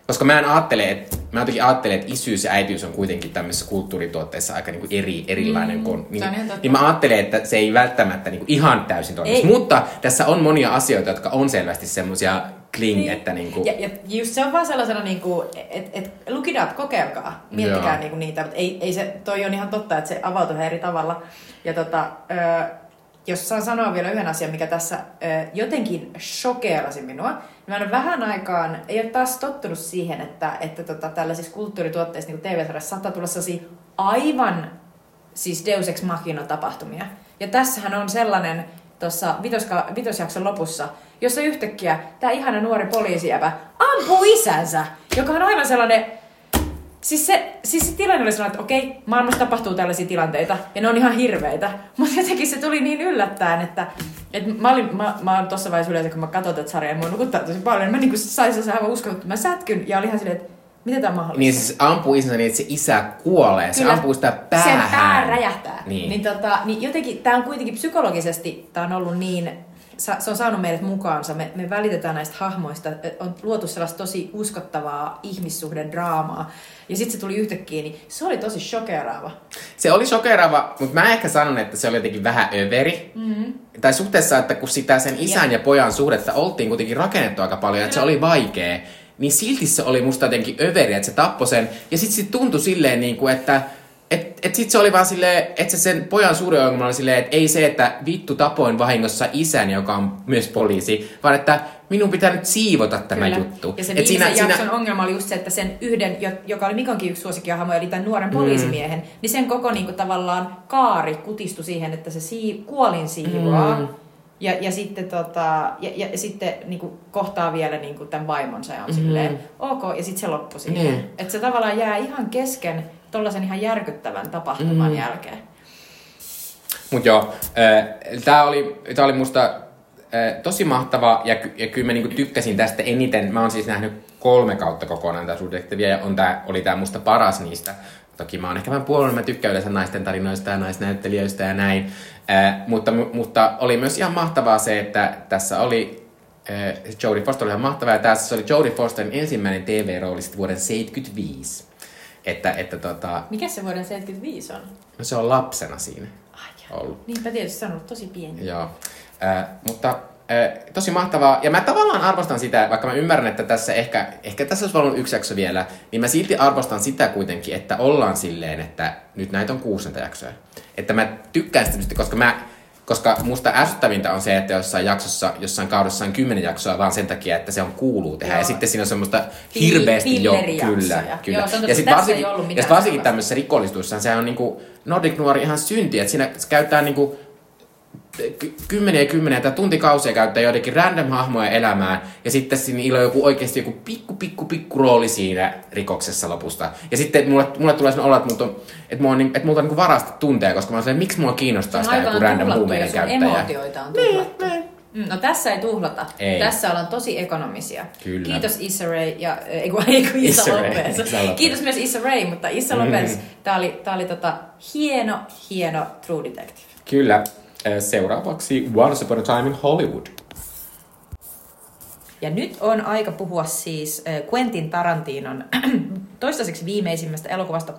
S2: koska mä en ajattele, että mä jotenkin ajattelen, että isyys ja äitiys on kuitenkin tämmöisessä kulttuurituotteissa aika niinku eri, erilainen. Mm, kun, niin, niin mä ajattelen, että se ei välttämättä niinku ihan täysin toimisi. Mutta tässä on monia asioita, jotka on selvästi semmoisia kling, niin. että niinku...
S1: Ja, ja just se on vaan sellaisena, niinku, että et, look it up, kokeilkaa, miettikää niinku niitä, mutta ei, ei se, toi on ihan totta, että se avautuu eri tavalla. Ja tota, ö, jos saan sanoa vielä yhden asian, mikä tässä ö, jotenkin shokeerasi minua, mä olen vähän aikaan, ei ole taas tottunut siihen, että, että tota, tällaisissa kulttuurituotteissa, niin TV-sarjassa, saattaa tulla aivan siis Deus Ex Machina-tapahtumia. Ja tässähän on sellainen tuossa vitoska, vitosjakson lopussa, jossa yhtäkkiä tämä ihana nuori poliisijävä ampuu isänsä, joka on aivan sellainen Siis se, siis se tilanne oli sellainen, että okei, maailmassa tapahtuu tällaisia tilanteita, ja ne on ihan hirveitä. Mutta jotenkin se tuli niin yllättäen, että, että mä, olin, mä, mä oon tossa vaiheessa yleensä, kun mä katson tätä sarjaa, ja mua nukuttaa tosi paljon, mä niin saisin se aivan mä sätkyn, ja oli ihan silleen, että miten tämä on mahdollista?
S2: Niin siis ampuu isänsä niin, että se isä kuolee. Kyllä. Se ampuu sitä päähän.
S1: Sen pää räjähtää. Niin. niin, tota, niin jotenkin tämä on kuitenkin psykologisesti, tämä on ollut niin se on saanut meidät mukaansa. Me, me välitetään näistä hahmoista. On luotu sellaista tosi uskottavaa ihmissuhdedraamaa. Ja sitten se tuli yhtäkkiä, niin se oli tosi shokeraava.
S2: Se oli shokeraava, mutta mä ehkä sanon, että se oli jotenkin vähän överi. Mm-hmm. Tai suhteessa, että kun sitä sen isän ja, ja pojan suhdetta oltiin kuitenkin rakennettu aika paljon, että se oli vaikea, niin silti se oli musta jotenkin överi, että se tappoi sen. Ja sitten se tuntui silleen, niin kuin, että et, et sit se oli vaan silleen, että se sen pojan suuri ongelma oli silleen, että ei se, että vittu tapoin vahingossa isän, joka on myös poliisi, vaan että minun pitää nyt siivota tämä Kyllä. juttu.
S1: Ja se et siinä, jakson siinä... ongelma oli just se, että sen yhden, joka oli Mikonkin yksi suosikkihahmo, eli tämän nuoren mm. poliisimiehen, mm. niin sen koko niin kuin, tavallaan kaari kutistui siihen, että se sii, kuolin siivoaa. Mm. Ja, ja sitten, tota, ja, ja, ja sitten niin kuin, kohtaa vielä niin kuin, tämän vaimonsa ja on mm. silleen, ok, ja sitten se loppui siihen. Mm. Että se tavallaan jää ihan kesken tuollaisen ihan järkyttävän tapahtuman mm. jälkeen.
S2: Mutta joo, äh, tämä oli, tää oli musta äh, tosi mahtava ja, ja kyllä mä niinku tykkäsin tästä eniten. Mä oon siis nähnyt kolme kautta kokonaan tätä suhdektiviä ja on tää, oli tämä musta paras niistä. Toki mä oon ehkä vähän puolella, mä tykkään yleensä naisten tarinoista ja naisnäyttelijöistä ja näin. Äh, mutta, mutta oli myös ihan mahtavaa se, että tässä oli äh, Jodie Foster oli ihan mahtava ja tässä oli Jodie Fosterin ensimmäinen TV-rooli vuoden 75. Että, että tota...
S1: Mikä se vuoden 75 on?
S2: No se on lapsena siinä
S1: Ai ollut. Niinpä tietysti se on ollut tosi pieni.
S2: Joo. Äh, mutta äh, tosi mahtavaa. Ja mä tavallaan arvostan sitä, vaikka mä ymmärrän, että tässä ehkä, ehkä tässä olisi ollut yksi jakso vielä, niin mä silti arvostan sitä kuitenkin, että ollaan silleen, että nyt näitä on kuusenta jaksoja. Että mä tykkään sitä, koska mä koska musta ärsyttävintä on se, että jossain jaksossa, jossain kaudessa on kymmenen jaksoa vaan sen takia, että se on kuuluu tehdä. Joo. Ja sitten siinä on semmoista hirveästi jo, kyllä. kyllä.
S1: Joo, ja sitten varsinkin, ja
S2: sit varsinkin tämmöisessä rikollistuissa se on niinku Nordic Noir ihan synti, että siinä käyttää niinku kymmeniä ja kymmeniä tai tuntikausia käyttää joidenkin random hahmoja elämään, ja sitten siinä on joku oikeasti joku pikku, pikku, pikku rooli siinä rikoksessa lopusta. Ja sitten mulle, mulle tulee sellainen olo, että, mut että, mua on, että multa on niin varasta tunteja, koska mä oon miksi mua kiinnostaa sitä joku random huumeiden käyttäjä.
S1: Emotioita on tuhlattu. Niin, niin. No tässä ei tuhlata. Ei. Tässä ollaan tosi ekonomisia. Kyllä. Kiitos Issa Rae ja ei kun, ei kun Issa, Issa Lopez. Issa Lopez. Kiitos myös Issa Rae, mutta Issa Lopez, mm. tää oli, tää oli tota, hieno, hieno True Detective.
S2: Kyllä. Seuraavaksi Once Upon a Time in Hollywood.
S1: Ja nyt on aika puhua siis Quentin Tarantinon toistaiseksi viimeisimmästä elokuvasta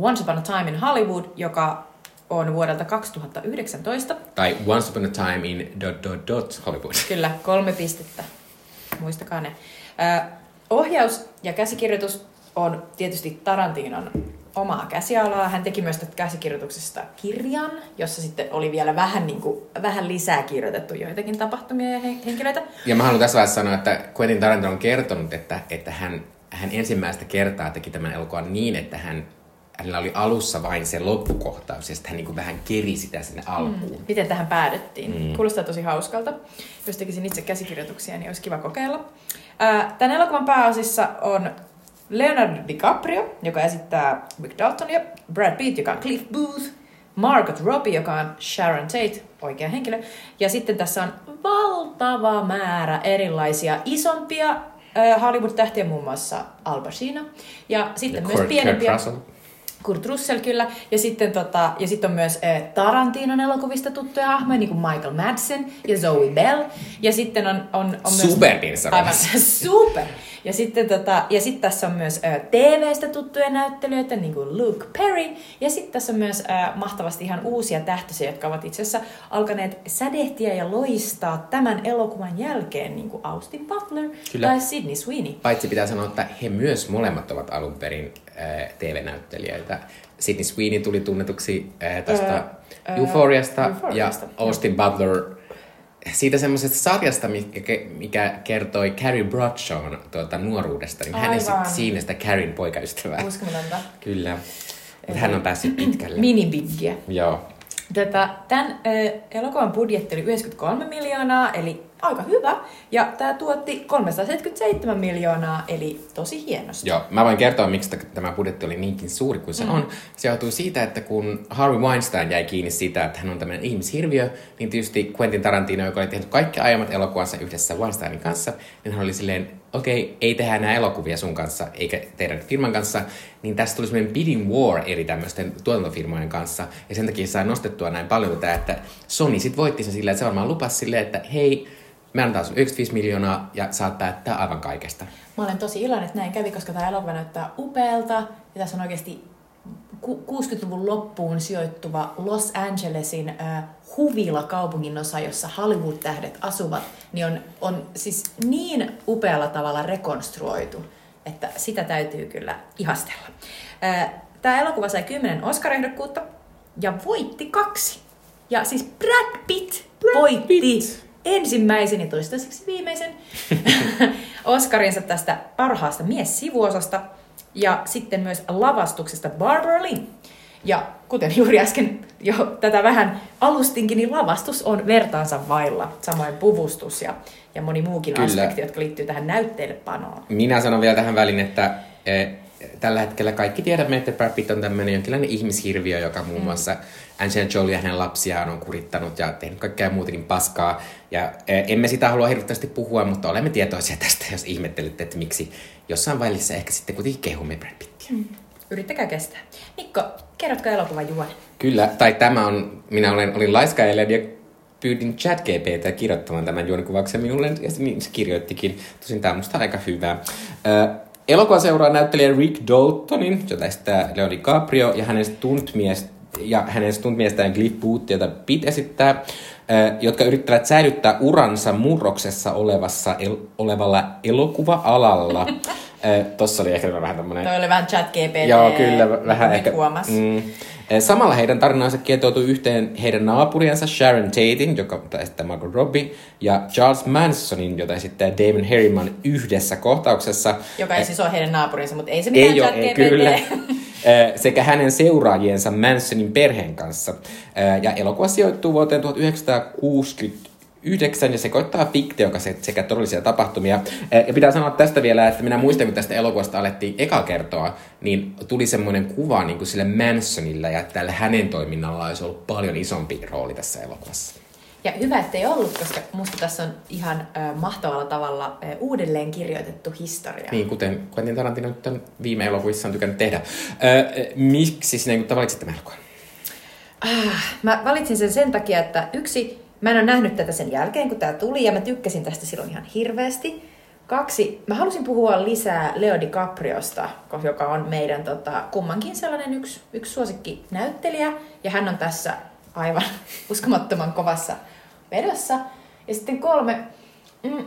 S1: Once Upon a Time in Hollywood, joka on vuodelta 2019.
S2: Tai Once Upon a Time in dot dot dot Hollywood.
S1: Kyllä, kolme pistettä. Muistakaa ne. ohjaus ja käsikirjoitus on tietysti Tarantinon omaa käsialaa. Hän teki myös tästä käsikirjoituksesta kirjan, jossa sitten oli vielä vähän, niin kuin, vähän lisää kirjoitettu joitakin tapahtumia ja henkilöitä.
S2: Ja mä haluan tässä vaiheessa sanoa, että Quentin Tarantino on kertonut, että, että hän, hän ensimmäistä kertaa teki tämän elokuvan niin, että hän hänellä oli alussa vain se loppukohtaus, ja sitten hän niin kuin vähän keri sitä sinne alkuun. Mm.
S1: Miten tähän päädyttiin? Mm. Kuulostaa tosi hauskalta. Jos tekisin itse käsikirjoituksia, niin olisi kiva kokeilla. Tämän elokuvan pääosissa on Leonardo DiCaprio, joka esittää Rick Daltonia, Brad Pitt, joka on Cliff Booth, Margot Robbie, joka on Sharon Tate, oikea henkilö. Ja sitten tässä on valtava määrä erilaisia isompia äh, Hollywood-tähtiä, muun muassa Al Pacino. Ja sitten ja myös Kurt, pienempiä... Kurt Russell. Kurt Russell kyllä. Ja sitten, tota, ja sitten on myös Tarantinon elokuvista tuttuja hahmoja, niin kuin Michael Madsen ja Zoe Bell. Ja sitten on, on, on
S2: myös... Super Aivan,
S1: super! Ja sitten tota, ja sit tässä on myös ä, TV-stä tuttuja näyttelijöitä, niin kuin Luke Perry. Ja sitten tässä on myös ä, mahtavasti ihan uusia tähtöisiä, jotka ovat itse asiassa alkaneet sädehtiä ja loistaa tämän elokuvan jälkeen, niin kuin Austin Butler Kyllä. tai Sidney Sweeney.
S2: Paitsi pitää sanoa, että he myös molemmat ovat alun perin ä, TV-näyttelijöitä. Sidney Sweeney tuli tunnetuksi ä, tästä Euforiasta, Euphoriasta, Euphoriasta, ja Austin Butler siitä semmoisesta sarjasta, mikä, mikä kertoi Carrie Bradshawn tuota, nuoruudesta, niin hän esitti siinä sitä Carrien poikaystävää.
S1: Uskomatonta.
S2: Kyllä. Mutta hän on päässyt pitkälle.
S1: Minibiggiä.
S2: Joo.
S1: Tätä, tämän ö, elokuvan budjetti oli 93 miljoonaa, eli aika hyvä. Ja tämä tuotti 377 miljoonaa, eli tosi hienosti.
S2: Joo, mä voin kertoa, miksi tämä budjetti oli niinkin suuri kuin se mm. on. Se johtuu siitä, että kun Harvey Weinstein jäi kiinni siitä, että hän on tämmöinen ihmishirviö, niin tietysti Quentin Tarantino, joka oli tehnyt kaikki aiemmat elokuvansa yhdessä Weinsteinin kanssa, niin hän oli silleen, okei, okay, ei tehdä enää elokuvia sun kanssa, eikä teidän firman kanssa, niin tästä tuli semmoinen bidding war eri tämmöisten tuotantofirmojen kanssa, ja sen takia sai nostettua näin paljon tätä, että Sony sit voitti sen silleen, että se varmaan lupasi silleen, että hei, me annetaan sun 95 miljoonaa ja saat päättää aivan kaikesta.
S1: Mä olen tosi iloinen, että näin kävi, koska tämä elokuva näyttää upealta, ja tässä on oikeasti 60-luvun loppuun sijoittuva Los Angelesin äh, huvila kaupungin osa, jossa Hollywood-tähdet asuvat, niin on, on siis niin upealla tavalla rekonstruoitu, että sitä täytyy kyllä ihastella. Äh, Tämä elokuva sai 10 Oscar-ehdokkuutta ja voitti kaksi. Ja siis Brad Pitt Brad voitti Pitt. Ensimmäisen ja toistaiseksi viimeisen Oscarinsa tästä parhaasta mies-sivuosasta ja sitten myös lavastuksesta Barbara Lee. Ja kuten juuri äsken jo tätä vähän alustinkin, niin lavastus on vertaansa vailla. Samoin puvustus ja, ja moni muukin Kyllä. aspekti, jotka liittyy tähän näytteilepanoon.
S2: Minä sanon vielä tähän väliin, että e, tällä hetkellä kaikki tiedämme, että Brad Pitt on tämmöinen jonkinlainen ihmishirviö, joka muun mm. muassa Angelina Jolie ja hänen lapsiaan on kurittanut ja tehnyt kaikkea muutakin paskaa. Ja e, emme sitä halua hirveästi puhua, mutta olemme tietoisia tästä, jos ihmettelette, että miksi jossain vaiheessa ehkä sitten kuitenkin kehumme Brad Pittiä. Mm.
S1: Yrittäkää kestää. Mikko, kerrotko elokuvan juon?
S2: Kyllä, tai tämä on, minä olen, olin laiska ja pyydin ChatGPtä kirjoittamaan tämän juonikuvauksen minulle, ja niin se kirjoittikin. Tosin tämä on musta aika hyvä. Ö, elokuva seuraa näyttelijä Rick Daltonin, jota esittää Leo DiCaprio, ja hänen stuntmies ja hänen stuntmiestään Cliff Booth, jota Pitt esittää, jotka yrittävät säilyttää uransa murroksessa olevassa el- olevalla elokuva-alalla. Tossa oli ehkä vähän tämmönen...
S1: Toi oli vähän chat GPT.
S2: Joo, kyllä, vähän ehkä... Mm. Samalla heidän tarinansa kietoutui yhteen heidän naapuriansa Sharon Tatein, joka esittää Margot Robbie, ja Charles Mansonin, jota esittää Damon Harriman yhdessä kohtauksessa.
S1: Joka ei siis ole heidän naapurinsa, mutta ei se mitään ei chat ole, GPT. Kyllä.
S2: sekä hänen seuraajiensa Mansonin perheen kanssa. Ja elokuva sijoittuu vuoteen 1960 yhdeksän ja sekoittaa fiktio sekä todellisia tapahtumia. Ja pitää sanoa tästä vielä, että minä muistan, kun tästä elokuvasta alettiin eka kertoa, niin tuli semmoinen kuva niin kuin sille Mansonille ja tälle hänen toiminnalla olisi ollut paljon isompi rooli tässä elokuvassa.
S1: Ja hyvä, ettei ollut, koska musta tässä on ihan äh, mahtavalla tavalla äh, uudelleen kirjoitettu historia.
S2: Niin, kuten Quentin Tarantino nyt on viime elokuissa on tykännyt tehdä. Äh, miksi sinä niin valitsit tämän elokuvan?
S1: Ah, mä valitsin sen sen takia, että yksi, mä en ole nähnyt tätä sen jälkeen, kun tämä tuli, ja mä tykkäsin tästä silloin ihan hirveästi. Kaksi, mä halusin puhua lisää Leo DiCapriosta, joka on meidän tota, kummankin sellainen yksi, yksi suosikki näyttelijä, ja hän on tässä aivan uskomattoman kovassa vedossa. Ja sitten kolme, mm,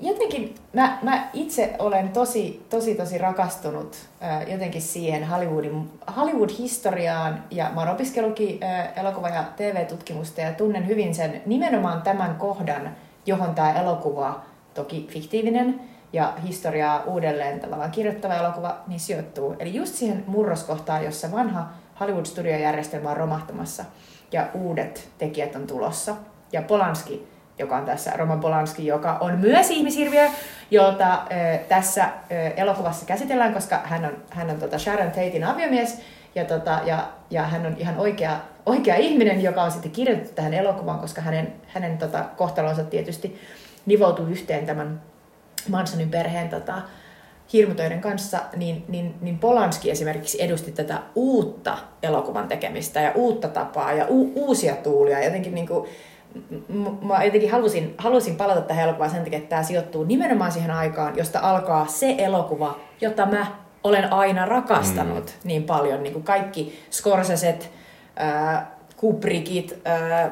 S1: jotenkin mä, mä itse olen tosi, tosi, tosi rakastunut äh, jotenkin siihen Hollywoodin, Hollywood-historiaan ja mä oon opiskellukin äh, elokuva- ja TV-tutkimusta ja tunnen hyvin sen nimenomaan tämän kohdan, johon tämä elokuva, toki fiktiivinen ja historiaa uudelleen tavallaan kirjoittava elokuva, niin sijoittuu. Eli just siihen murroskohtaan, jossa vanha Hollywood-studiojärjestelmä on romahtamassa ja uudet tekijät on tulossa – ja Polanski, joka on tässä, Roman Polanski, joka on myös ihmishirviö, jolta äh, tässä äh, elokuvassa käsitellään, koska hän on, hän on tota Sharon Tatein aviomies, ja, tota, ja, ja hän on ihan oikea, oikea ihminen, joka on sitten kirjoitettu tähän elokuvaan, koska hänen, hänen tota, kohtalonsa tietysti nivoutuu yhteen tämän Mansonin perheen tota, hirmutöiden kanssa, niin, niin, niin Polanski esimerkiksi edusti tätä uutta elokuvan tekemistä ja uutta tapaa ja u, uusia tuulia. Jotenkin niin kuin, mä jotenkin halusin, halusin palata tähän elokuvaan sen takia, että tämä sijoittuu nimenomaan siihen aikaan, josta alkaa se elokuva, jota mä olen aina rakastanut mm. niin paljon. Niin kuin kaikki Scorseset, äh, Kubrickit, äh,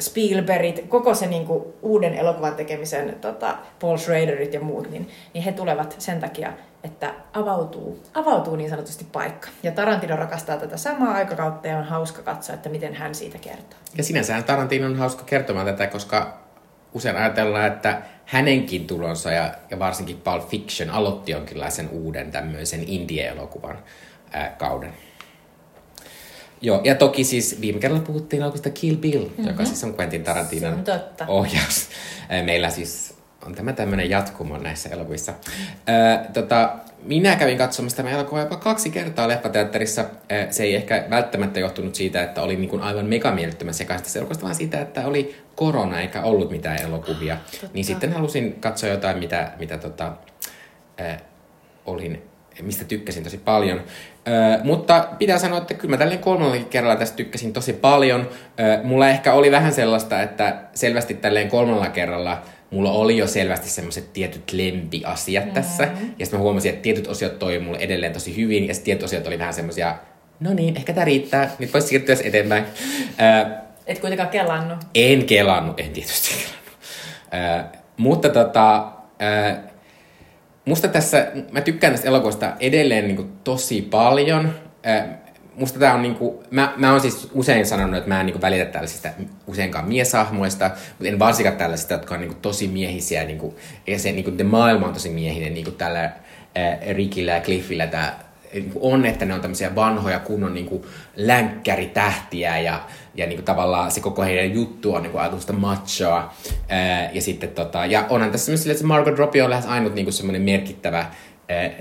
S1: Spielbergit, koko se niin kuin, uuden elokuvan tekemisen tota, Paul Schraderit ja muut, niin, niin he tulevat sen takia, että avautuu, avautuu niin sanotusti paikka. Ja Tarantino rakastaa tätä samaa aikakautta ja on hauska katsoa, että miten hän siitä kertoo.
S2: Ja sinänsä Tarantino on hauska kertomaan tätä, koska usein ajatellaan, että hänenkin tulonsa ja, ja varsinkin Pulp Fiction aloitti jonkinlaisen uuden tämmöisen indie-elokuvan ää, kauden. Joo, ja toki siis viime kerralla puhuttiin elokuvasta Kill Bill, mm-hmm. joka siis on Quentin Tarantinon
S1: totta.
S2: ohjaus. Meillä siis on tämä tämmöinen jatkumo näissä elokuvissa. Ää, tota, minä kävin katsomassa tämä elokuva jopa kaksi kertaa leffateatterissa. Ää, Se ei ehkä välttämättä johtunut siitä, että olin niin kuin aivan megamiellyttömän sekaisin tästä elokuvasta, vaan siitä, että oli korona eikä ollut mitään elokuvia. Niin sitten halusin katsoa jotain, mitä, mitä tota, ää, olin, mistä tykkäsin tosi paljon. Öö, mutta pitää sanoa, että kyllä mä tälleen kolmannellakin kerralla tästä tykkäsin tosi paljon. Öö, mulla ehkä oli vähän sellaista, että selvästi tälleen kolmannella kerralla mulla oli jo selvästi semmoiset tietyt lempiasiat mm. tässä. Ja sitten mä huomasin, että tietyt osiot toi mulle edelleen tosi hyvin, ja sitten tietyt osiot oli vähän semmoisia, no niin, ehkä tää riittää, nyt voisi siirtyä eteenpäin. Öö,
S1: Et kuitenkaan kelannut.
S2: en kelannut, en tietysti kelannut. Ö, mutta tota, ö, musta tässä, mä tykkään tästä elokuvasta edelleen niin kuin, tosi paljon. Musta tää on niinku, mä, mä oon siis usein sanonut, että mä en niinku välitä tällaisista useinkaan mieshahmoista, mutta en varsinkaan tällaisista, jotka on niinku tosi miehisiä, niinku, ja se niinku, the maailma on tosi miehinen, niinku tällä ää, Rickillä ja Cliffillä tää niinku on, että ne on tämmöisiä vanhoja kunnon niinku länkkäritähtiä ja, ja niinku tavallaan se koko heidän juttu on niinku ajatusta machoa. Ää, ja sitten tota, ja onhan tässä myös silleen, että Margot Robbie on lähes ainut niinku semmoinen merkittävä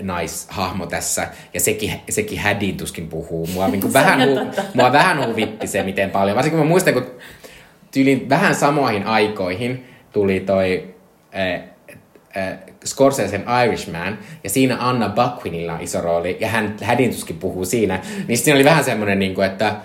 S2: naishahmo tässä, ja sekin, sekin Haddin tuskin puhuu. Mua, niinku vähän,
S1: ihan
S2: hu, mua vähän huvitti se, miten paljon. Varsinkin kun mä muistan, kun tyyliin vähän samoihin aikoihin tuli toi äh, äh, Scorsesen Irishman, ja siinä Anna Buckwinilla on iso rooli, ja hän Haddin tuskin puhuu siinä, niin siinä oli vähän semmoinen, niin kuin, että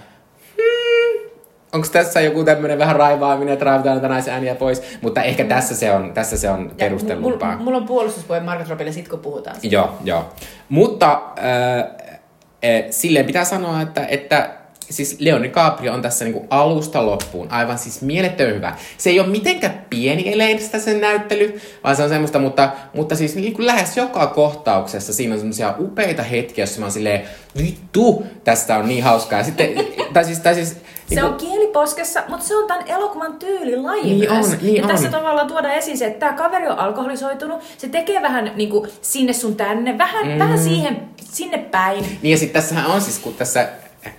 S2: onko tässä joku tämmöinen vähän raivaaminen, että raivataan näitä naisen ääniä pois, mutta ehkä tässä se on, tässä se on perustellumpaa.
S1: Mulla mulla on puolustuspuhe Margot Robbille sit, kun puhutaan siitä.
S2: Joo, joo. Mutta äh, äh, silleen pitää sanoa, että, että siis Leon DiCaprio on tässä niinku alusta loppuun aivan siis mielettömän hyvä. Se ei ole mitenkään pieni eleistä sen näyttely, vaan se on semmoista, mutta, mutta siis niinku lähes joka kohtauksessa siinä on semmoisia upeita hetkiä, jossa mä oon silleen, vittu, tästä on niin hauskaa. Ja sitten, tai siis, tai siis
S1: Se on kieliposkessa, mutta se on tämän elokuvan tyylilaji
S2: Niin
S1: myös.
S2: on, niin
S1: ja tässä
S2: on.
S1: tavallaan tuodaan esiin se, että tämä kaveri on alkoholisoitunut, se tekee vähän niin kuin sinne sun tänne, vähän, mm. vähän siihen, sinne päin.
S2: Niin ja sitten tässähän on siis, kun tässä,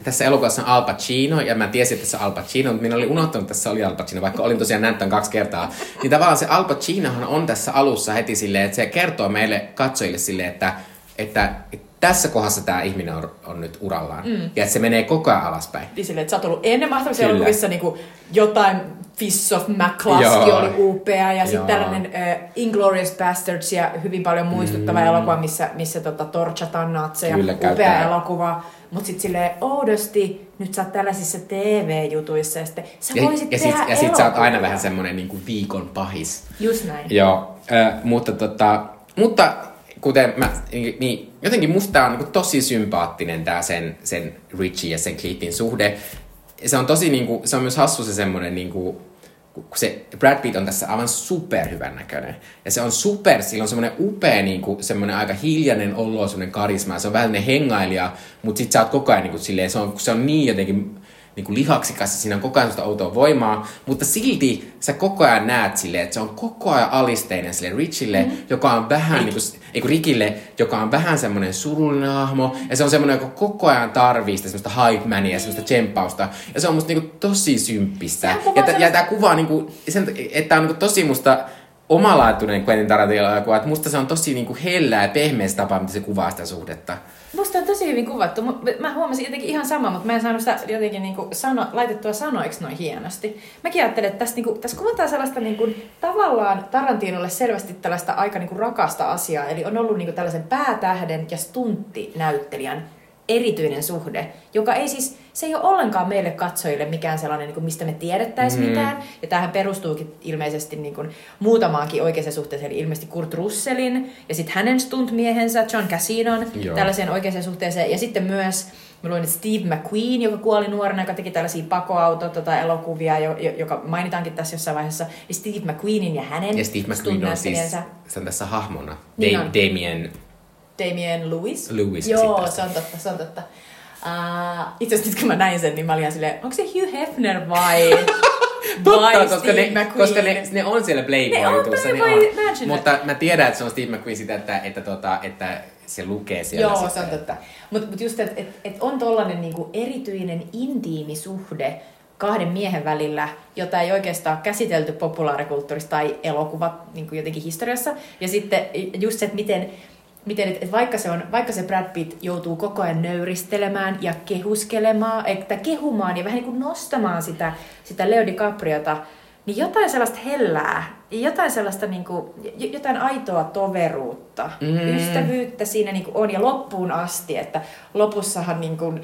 S2: tässä elokuvassa on Al Pacino, ja mä tiesin, että tässä on Al Pacino, mutta minä olin unohtanut, että tässä oli Al Pacino, vaikka olin tosiaan nähnyt tämän kaksi kertaa. Niin tavallaan se Al Pacinohan on tässä alussa heti silleen, että se kertoo meille katsojille silleen, että, että, että tässä kohdassa tämä ihminen on, on nyt urallaan. Mm. Ja että se menee koko ajan alaspäin.
S1: Niin silleen, että sä oot ollut ennen mahtavissa
S2: Kyllä.
S1: elokuvissa niin kuin jotain Fish of McCluskey oli upea ja sitten tällainen uh, Inglourious Bastards ja hyvin paljon muistuttava mm. elokuva, missä, missä tota, torchataan natseja.
S2: Kyllä,
S1: upea
S2: käyttää-
S1: elokuva. Mutta sitten silleen oudosti, nyt sä oot tällaisissa TV-jutuissa ja sitten sä
S2: Ja,
S1: voisit
S2: ja, sit,
S1: tehdä
S2: ja sit sä oot aina vähän semmonen niin kuin viikon pahis.
S1: Just näin.
S2: Joo, äh, mutta, tota, mutta kuten mä, niin jotenkin musta on niin tosi sympaattinen tää sen, sen Richie ja sen Cliffin suhde. Se on tosi niinku, se on myös hassu se semmonen niinku, kun se Brad Pitt on tässä aivan superhyvän näköinen. Ja se on super, sillä on semmoinen upea, niinku, semmoinen aika hiljainen olo, semmoinen karisma. Se on vähän semmoinen hengailija, mutta sit sä oot koko ajan niinku, silleen, se on, se on niin jotenkin niin kuin lihaksikas ja siinä on koko ajan sitä outoa voimaa, mutta silti sä koko ajan näet silleen, että se on koko ajan alisteinen sille Richille, mm. joka on vähän niin kuin, ei kun Rickille, joka on vähän semmoinen surullinen hahmo, ja se on semmoinen, joka koko ajan tarvii sitä semmoista hype mania ja semmoista tsemppausta, ja se on musta niin kuin tosi symppistä. Ja, t- ja tää kuvaa niin kuin, sen, että tää on niin kuin tosi musta omalaatuinen Quentin Tarantino-elokuva, että musta se on tosi niin kuin hellä ja pehmeä tapa, miten se kuvaa sitä suhdetta.
S1: Musta on tosi hyvin kuvattu. Mä huomasin jotenkin ihan sama, mutta mä en saanut sitä jotenkin niinku sano, laitettua sanoiksi noin hienosti. Mäkin ajattelen, että tässä, niinku, tässä kuvataan sellaista niinku, tavallaan Tarantinolle selvästi tällaista aika niinku, rakasta asiaa. Eli on ollut niinku, tällaisen päätähden ja stunttinäyttelijän erityinen suhde, joka ei siis, se ei ole ollenkaan meille katsojille mikään sellainen, niin kuin mistä me tiedettäisiin mm. mitään. Ja tämähän perustuukin ilmeisesti niin kuin muutamaankin oikeaan suhteeseen, eli ilmeisesti Kurt Russellin ja sitten hänen stuntmiehensä John Casinon
S2: Joo.
S1: tällaiseen oikeaan suhteeseen. Ja sitten myös, mä luin, että Steve McQueen, joka kuoli nuorena, joka teki tällaisia pakoauto tota, elokuvia, jo, jo, joka mainitaankin tässä jossain vaiheessa, niin Steve McQueenin ja hänen
S2: Ja Steve McQueen on siis, se on tässä hahmona.
S1: Niin
S2: Da-
S1: on.
S2: Damien
S1: Damien Lewis.
S2: Lewis
S1: Joo, se on totta, se on totta. Uh, itse asiassa nyt kun mä näin sen, niin mä olin ihan silleen, onko se Hugh Hefner vai?
S2: Totta,
S1: by
S2: koska,
S1: Steve
S2: ne,
S1: McQueen.
S2: koska ne, ne on siellä
S1: Ne
S2: Playboy
S1: on. Playboy Mansion.
S2: Mutta mä tiedän, että se on Steve McQueen sitä, että, että, tota, että se lukee siellä.
S1: Joo,
S2: sitten.
S1: se on totta. Mutta mut just, että et, et on tollanen niinku erityinen intiimi suhde kahden miehen välillä, jota ei oikeastaan käsitelty populaarikulttuurissa tai elokuvat niin jotenkin historiassa. Ja sitten just se, että miten, miten että vaikka, se on, vaikka se Brad Pitt joutuu koko ajan nöyristelemään ja kehuskelemaan, että kehumaan ja vähän niin kuin nostamaan sitä, sitä Leo DiCapriota, niin jotain sellaista hellää, jotain sellaista niin kuin, jotain aitoa toveruutta,
S2: Mm.
S1: ystävyyttä siinä niin kuin on ja loppuun asti, että lopussahan niin kuin,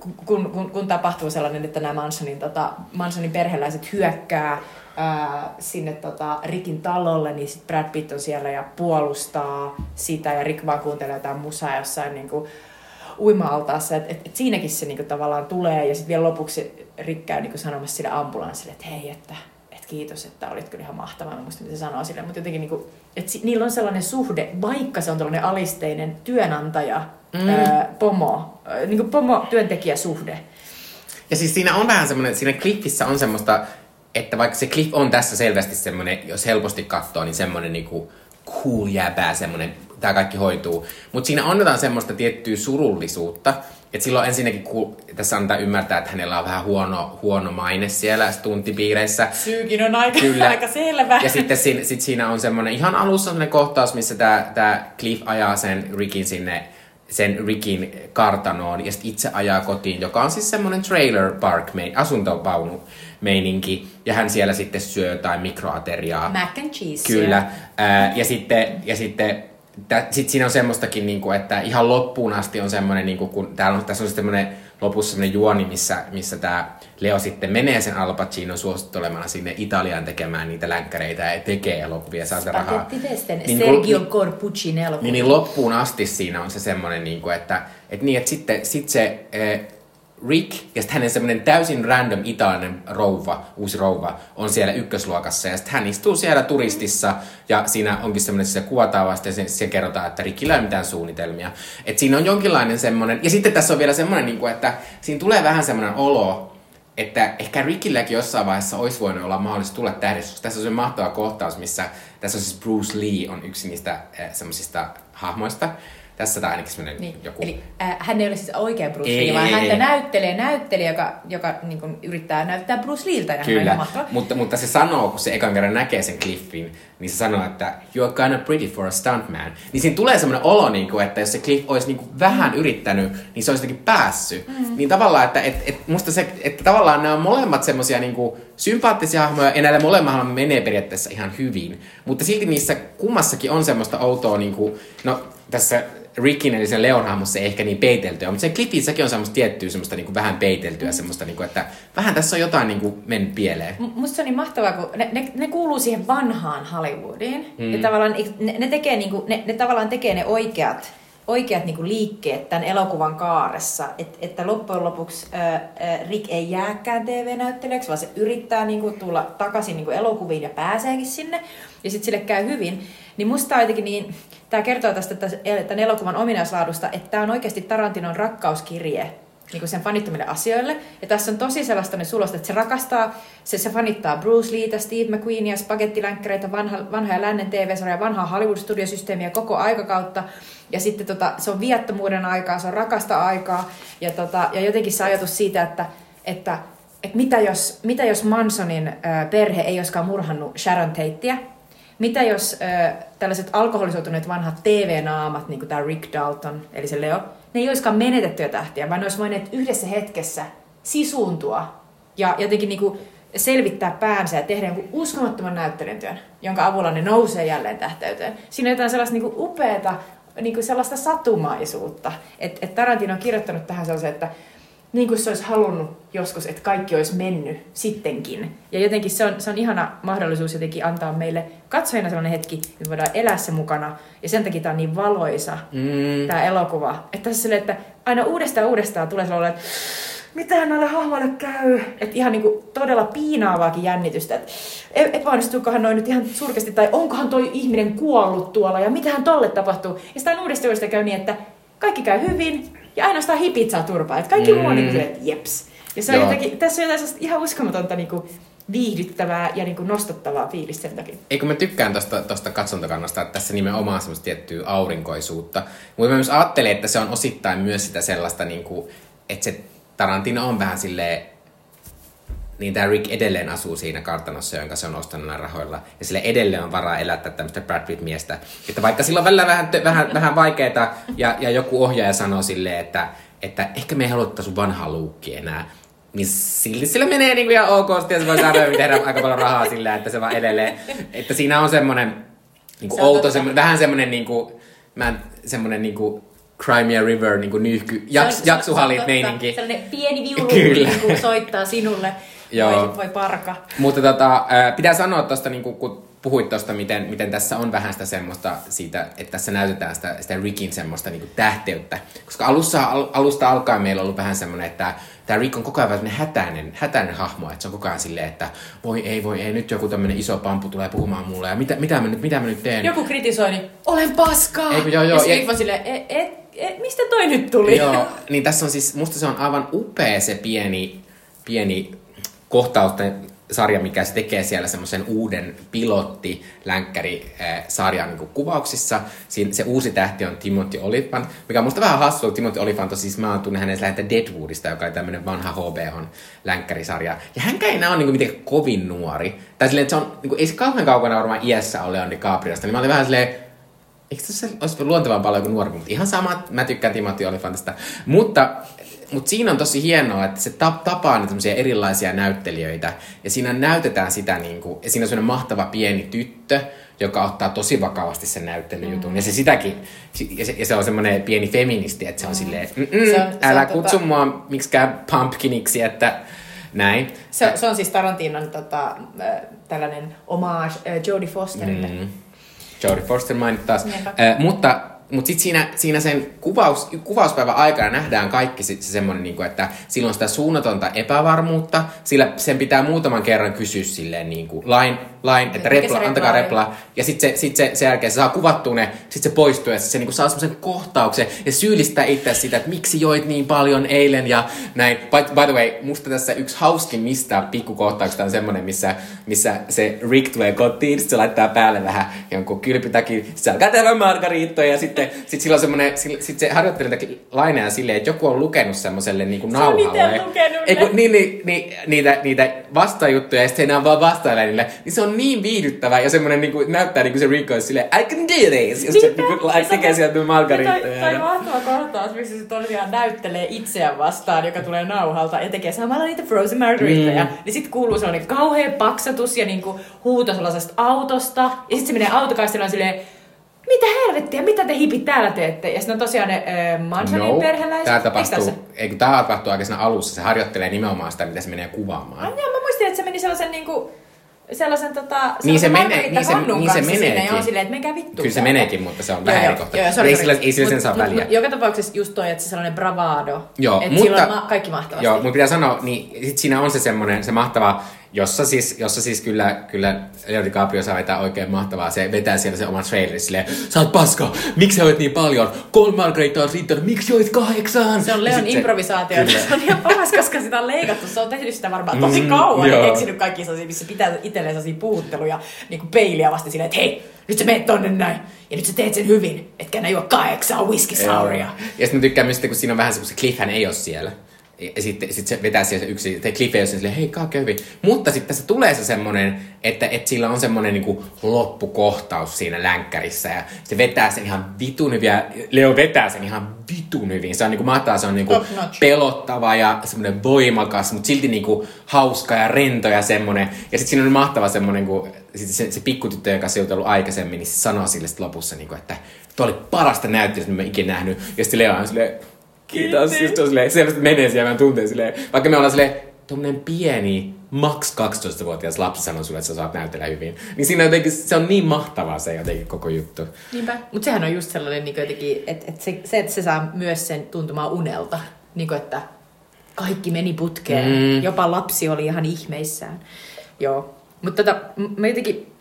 S1: kun, kun, kun tapahtuu sellainen, että nämä Mansonin, tota, Mansonin perheläiset hyökkää ää, sinne tota, Rikin talolle, niin sit Brad Pitt on siellä ja puolustaa sitä ja Rick vaan kuuntelee jotain musaa jossain niin kuin, uima-altaassa. Et, et, et siinäkin se niin kuin, tavallaan tulee ja sitten vielä lopuksi Rick käy niin kuin, sanomassa sille ambulanssille, että hei, että et kiitos, että olit kyllä ihan mahtava. Mä en muista, mitä se sanoo sille, mutta jotenkin niin kuin, että si, niillä on sellainen suhde, vaikka se on tällainen alisteinen työnantaja, mm. ää, pomo, ää, niin kuin pomo-työntekijäsuhde.
S2: Ja siis siinä on vähän semmoinen, siinä Cliffissä on semmoista, että vaikka se Cliff on tässä selvästi semmoinen, jos helposti katsoo, niin semmoinen niinku cool jäbää, semmoinen, tämä kaikki hoituu. Mutta siinä on jotain semmoista tiettyä surullisuutta, että silloin ensinnäkin, kun tässä antaa ymmärtää, että hänellä on vähän huono, huono maine siellä stuntipiireissä.
S1: Syykin on aika,
S2: Kyllä.
S1: aika selvä.
S2: Ja sitten siinä, sit siinä on semmoinen, ihan alussa semmoinen kohtaus, missä tämä Cliff ajaa sen Rickin sinne sen Rickin kartanoon ja sitten itse ajaa kotiin, joka on siis semmoinen trailer park, asuntovaunu meininki. Ja hän siellä sitten syö jotain mikroateriaa.
S1: Mac and cheese.
S2: Kyllä. Ää, ja sitten, ja sitten tä, sit siinä on semmoistakin, niinku, että ihan loppuun asti on semmoinen, niinku, kun täällä on, tässä on semmoinen lopussa semmoinen juoni, missä, missä tämä Leo sitten menee sen Al Pacino suosittelemana sinne Italiaan tekemään niitä länkkäreitä ja tekee elokuvia saa sitä rahaa. Niin,
S1: Sergio
S2: niin-
S1: Corbucciin elokuva.
S2: niin, niin loppuun asti siinä on se semmoinen, niin kuin, että, että, niin, että sitten sit se eh, Rick ja sitten hänen semmoinen täysin random italialainen rouva, uusi rouva, on siellä ykkösluokassa ja sitten hän istuu siellä turistissa ja siinä onkin semmoinen, se kuvataan vasta ja se, se kerrotaan, että Rickillä ei ole mitään suunnitelmia. Että siinä on jonkinlainen semmoinen, ja sitten tässä on vielä semmoinen, kuin, että siinä tulee vähän semmoinen olo, että ehkä Rickilläkin jossain vaiheessa olisi voinut olla mahdollista tulla tähdeksi, koska tässä on se mahtava kohtaus, missä tässä on siis Bruce Lee on yksi niistä eh, semmoisista hahmoista. Tässä tai ainakin semmoinen
S1: Niin,
S2: joku...
S1: Eli äh, hän ei ole siis oikea Bruce
S2: Ei,
S1: Lee, vaan
S2: ei,
S1: häntä
S2: ei.
S1: näyttelee näyttelijä, joka, joka niin kuin, yrittää näyttää Bruce Leeltä. Ja hän on
S2: Kyllä,
S1: mahtava.
S2: mutta, mutta se sanoo, kun se ekan kerran näkee sen Cliffin, niin se sanoo, että you're kinda pretty for a stuntman. Niin siinä tulee semmoinen olo, niin kuin, että jos se Cliff olisi niin kuin vähän yrittänyt, niin se olisi jotenkin päässyt. Mm. Niin tavallaan, että et, et musta se, että tavallaan nämä on molemmat semmoisia niin kuin sympaattisia hahmoja, ja näillä molemmilla menee periaatteessa ihan hyvin. Mutta silti niissä kummassakin on semmoista outoa, niin kuin, no tässä Rickin eli sen Leon hahmossa ei ehkä niin peiteltyä, mutta sen Cliffissäkin on semmoista tiettyä semmoista niin kuin vähän peiteltyä, semmoista, niin kuin, että vähän tässä on jotain niin kuin mennyt pieleen.
S1: M- Musta se on niin mahtavaa, kun ne, ne, ne kuuluu siihen vanhaan Hollywoodiin. Mm. Ja tavallaan ne, ne, tekee niinku, ne, ne tavallaan tekee ne oikeat, oikeat niinku liikkeet tämän elokuvan kaaressa. Et, että loppujen lopuksi ää, ää, Rick ei jääkään TV-näyttelijäksi, vaan se yrittää niinku tulla takaisin niinku elokuviin ja pääseekin sinne. Ja sitten sille käy hyvin. Niin musta on jotenkin niin, tämä kertoo tästä tämän elokuvan ominaislaadusta, että tämä on oikeasti Tarantinon rakkauskirje niin kuin sen fanittomille asioille. Ja tässä on tosi sellaista sulosta, että se rakastaa, se, se fanittaa Bruce Leetä, Steve McQueenia, spagettilänkkäreitä, vanha, vanhoja lännen TV-sarjoja, vanhaa Hollywood-studiosysteemiä koko aikakautta. Ja sitten tota, se on viattomuuden aikaa, se on rakasta aikaa. Ja, tota, ja jotenkin se ajatus siitä, että, että, että mitä, jos, mitä jos Mansonin perhe ei olisikaan murhannut Sharon Tateä, mitä jos äh, tällaiset alkoholisoituneet vanhat TV-naamat, niin kuin tämä Rick Dalton, eli se Leo, ne ei olisikaan menetettyjä tähtiä, vaan ne olisi voineet yhdessä hetkessä sisuuntua ja jotenkin niin kuin selvittää päänsä ja tehdä jonkun uskomattoman näyttelijän jonka avulla ne nousee jälleen tähteyteen. Siinä on jotain sellaista niin kuin upeata, niin sellaista satumaisuutta. Että et Tarantino on kirjoittanut tähän sellaisen, että niin kuin se olisi halunnut joskus, että kaikki olisi mennyt sittenkin. Ja jotenkin se on, se on ihana mahdollisuus jotenkin antaa meille katsojina sellainen hetki, että voidaan elää se mukana. Ja sen takia tämä on niin valoisa,
S2: Mm.
S1: tämä elokuva. Että tässä silleen, että aina uudestaan uudestaan tulee sellainen, että mitähän näille hahmoille käy? Että ihan niinku todella piinaavaakin jännitystä, että epäonnistuukohan noin nyt ihan surkesti, tai onkohan toi ihminen kuollut tuolla, ja mitähän tolle tapahtuu. Ja sitten uudestaan uudestaan käy niin, että kaikki käy hyvin, ja ainoastaan hipit saa turpaa. Että kaikki mm. muu on niin kuin, että jeps. Ja se on jotenkin, tässä on jotain ihan uskomatonta niinku viihdyttävää ja niin kuin nostattavaa fiilistä sen takia.
S2: Eikö mä tykkään tosta, tosta katsontakannasta, että tässä nimenomaan semmoista tiettyä aurinkoisuutta. Mutta mä myös ajattelen, että se on osittain myös sitä sellaista, niin kuin, että se Tarantino on vähän silleen, niin tämä Rick edelleen asuu siinä kartanossa, jonka se on ostanut näillä rahoilla. Ja sille edelleen on varaa elättää tämmöistä Brad Pitt-miestä. Että vaikka sillä on välillä vähän, vähän, vähän vaikeaa, ja, ja joku ohjaaja sanoo silleen, että, että ehkä me ei halua sun vanhaa luukki enää, niin silti sillä menee niin kuin ihan ok, ja se voi saada tehdä aika paljon rahaa sillä, että se vaan edelleen, että siinä on semmoinen niin kuin
S1: Se on
S2: outo,
S1: totta.
S2: semmoinen, vähän semmoinen niin kuin, mä en, semmoinen niin kuin Crimea River niin kuin nyyhky, jaks, jaksuhalit meininki.
S1: Sellainen pieni viulu
S2: Kyllä.
S1: niin kuin soittaa sinulle.
S2: Joo.
S1: Voi, voi parka.
S2: Mutta tota, ää, pitää sanoa tuosta, niin kun puhuit tuosta, miten, miten tässä on vähän sitä semmoista siitä, että tässä näytetään sitä, sitä Rickin semmoista niin tähteyttä. Koska alussa, al, alusta alkaen meillä on ollut vähän semmoinen, että tämä Rick on koko ajan vähän hätäinen, hätäinen hahmo, että se on koko ajan silleen, että voi ei, voi ei, nyt joku tämmöinen iso pampu tulee puhumaan mulle, ja mitä, mitä, mä, nyt, mitä mä nyt teen?
S1: Joku kritisoi, niin olen paskaa.
S2: Eikö, joo, joo,
S1: ja
S2: ja-
S1: vaan silleen, e, e, e, mistä toi nyt tuli?
S2: Joo, niin tässä on siis, musta se on aivan upea se pieni, pieni kohtausten sarja, mikä se tekee siellä semmoisen uuden pilotti länkkäri sarjan niin kuvauksissa. Siin, se uusi tähti on Timothy Olyphant, mikä on musta vähän hassua. Timothy Olyphant on siis, mä oon tunne hänen lähinnä Deadwoodista, joka oli tämmöinen vanha HBOn länkkärisarja. Ja hänkään ei enää ole niin mitenkään kovin nuori. Tai silleen, että se on, niin kuin, ei se kauhean kaukana varmaan iässä ole Leon DiCapriosta. Niin mä olin vähän silleen, Eikö tässä olisi luontevaa paljon kuin nuorempi, mutta ihan sama, mä tykkään Timothy Olyphantista. Mutta, mutta siinä on tosi hienoa, että se tap, tapaa niitä erilaisia näyttelijöitä, ja siinä näytetään sitä, niin kuin, ja siinä on semmoinen mahtava pieni tyttö, joka ottaa tosi vakavasti sen näyttelyjutun, mm. ja se sitäkin, ja se, ja se on semmoinen pieni feministi, että se on mm. silleen, "Mm-mm,
S1: Se on- se
S2: älä
S1: on
S2: kutsu
S1: tota-
S2: mua miksikään pumpkiniksi, että näin.
S1: Se, se on siis Tarantinon tota, äh, tällainen homage äh, Jodie Fosterille. Mm.
S2: Jodie Foster mainit taas.
S1: Niinpä.
S2: Äh, mutta mutta sitten siinä, siinä sen kuvaus, kuvauspäivän aikana nähdään kaikki se, se semmoinen, niin että silloin sitä suunnatonta epävarmuutta, sillä sen pitää muutaman kerran kysyä silleen niin kuin lain, lain että repla,
S1: se
S2: antakaa
S1: repla
S2: repla. Ja sitten se, sit se, sen jälkeen se saa kuvattua ne, sitten se poistuu ja sit se niin kuin saa semmoisen kohtauksen ja syyllistää itse sitä, että miksi joit niin paljon eilen ja näin. By, by the way, musta tässä yksi hauskin mistä pikkukohtauksesta on semmoinen, missä, missä se Rick tulee kotiin, sit se laittaa päälle vähän jonkun kylpytakin, sit se alkaa tehdä margariittoja ja sitten sit sillä on semmoinen, sit se harjoittelee laineja silleen, että joku on lukenut semmoiselle niin kuin
S1: Se on
S2: nauhalle.
S1: lukenut
S2: Ei,
S1: ne.
S2: kun, niin, niin, niin, niitä, niitä vastajuttuja ja sitten enää vaan vastailee niille, niin se on niin viihdyttävää ja semmoinen niin kuin, näyttää niin kuin se Rick olisi silleen, I can do this! Ja se niin kuin, tekee sieltä margariittoja.
S1: Tai, tai mahtava kohtaus, missä se tosiaan näyttelee itseään vastaan, joka tulee nauhalta ja tekee samalla niitä frozen margarittoja. Mm. Niin sitten kuuluu sellainen kauhea paksatus ja niinku huuto sellaisesta autosta. Ja sitten se menee autokaistilla on silleen, mitä helvettiä, mitä te hipit täällä teette? Ja sitten on tosiaan ne äh, Mansonin
S2: No,
S1: perheläiset.
S2: tämä tapahtuu, ei kun tämä tapahtuu aika siinä alussa, se harjoittelee nimenomaan sitä, mitä se menee kuvaamaan.
S1: Ai joo, mä muistin, että se meni sellaisen niinku, sellaisen tota,
S2: Niin se menee- niin se- niin se
S1: sinne
S2: meneekin.
S1: On silleen, että menkää vittu.
S2: Kyllä se meneekin, mutta se on vähän eri kohta.
S1: joo, sorry,
S2: ei sillä, ei sillä sen saa
S1: mut-
S2: väliä.
S1: mut Joka tapauksessa just toi, että se sellainen bravado.
S2: Joo,
S1: että
S2: mutta-
S1: sillä on ma- kaikki mahtavasti.
S2: Joo, mutta pitää sanoa, niin sit siinä on se semmoinen, se mahtava, jossa siis, jossa siis kyllä, kyllä Leo DiCaprio saa vetää oikein mahtavaa. Se vetää siellä se oman trailerin silleen, sä oot paska, miksi sä oot niin paljon? Kolme margaritaa on riittänyt, miksi joit kahdeksan?
S1: Se on
S2: Ja
S1: Leon improvisaatio.
S2: Kyllä.
S1: Se on ihan paras, koska sitä on leikattu. Se on tehnyt sitä varmaan tosi
S2: Mm,
S1: kauan ja
S2: joo.
S1: keksinyt kaikki sellaisia, missä pitää itselleen sellaisia puhutteluja niin kuin peiliä vasti silleen, että hei, nyt sä meet tonne näin. Ja nyt sä teet sen hyvin, etkä enää juo kahdeksaa whisky souria.
S2: Ja sitten mä tykkään myös, kun siinä on vähän se, kun se Cliffhän ei ole siellä. Ja sitten sit se vetää siellä se yksi, te Cliff ei ole silleen, hei, kaa hyvin. Mutta sitten tässä tulee se semmonen, että, että sillä on semmonen niinku loppukohtaus siinä länkkärissä. Ja se vetää sen ihan vitun hyvin. Ja Leo vetää sen ihan vitun hyvin. Se on niinku mahtavaa, se on niinku
S1: Top notch.
S2: pelottava ja semmoinen voimakas, mutta silti niinku hauska ja rento ja semmoinen. Ja sitten siinä on mahtava semmoinen, kun sit se, se pikkutyttö, joka se on jutellut aikaisemmin, niin se sanoo sille sit lopussa, niinku, että tuo oli parasta näyttelystä, mitä mä ikinä nähnyt. Ja sitten Leo on silleen, kiitos.
S1: Kiitos.
S2: Just on silleen, selvästi menee siellä, mä tuntee silleen. Vaikka me ollaan silleen, tommonen pieni, maks 12-vuotias lapsi sanoo sulle, että sä saat näytellä hyvin. Niin siinä jotenkin, se on niin mahtavaa se jotenkin koko juttu.
S1: Niinpä. Mutta sehän on just sellainen, niin jotenkin, että, että se, se, että se saa myös sen tuntumaan unelta. Niin kuin, että kaikki meni putkeen.
S2: Mm.
S1: Jopa lapsi oli ihan ihmeissään. Joo. Mutta tota, mä jotenkin,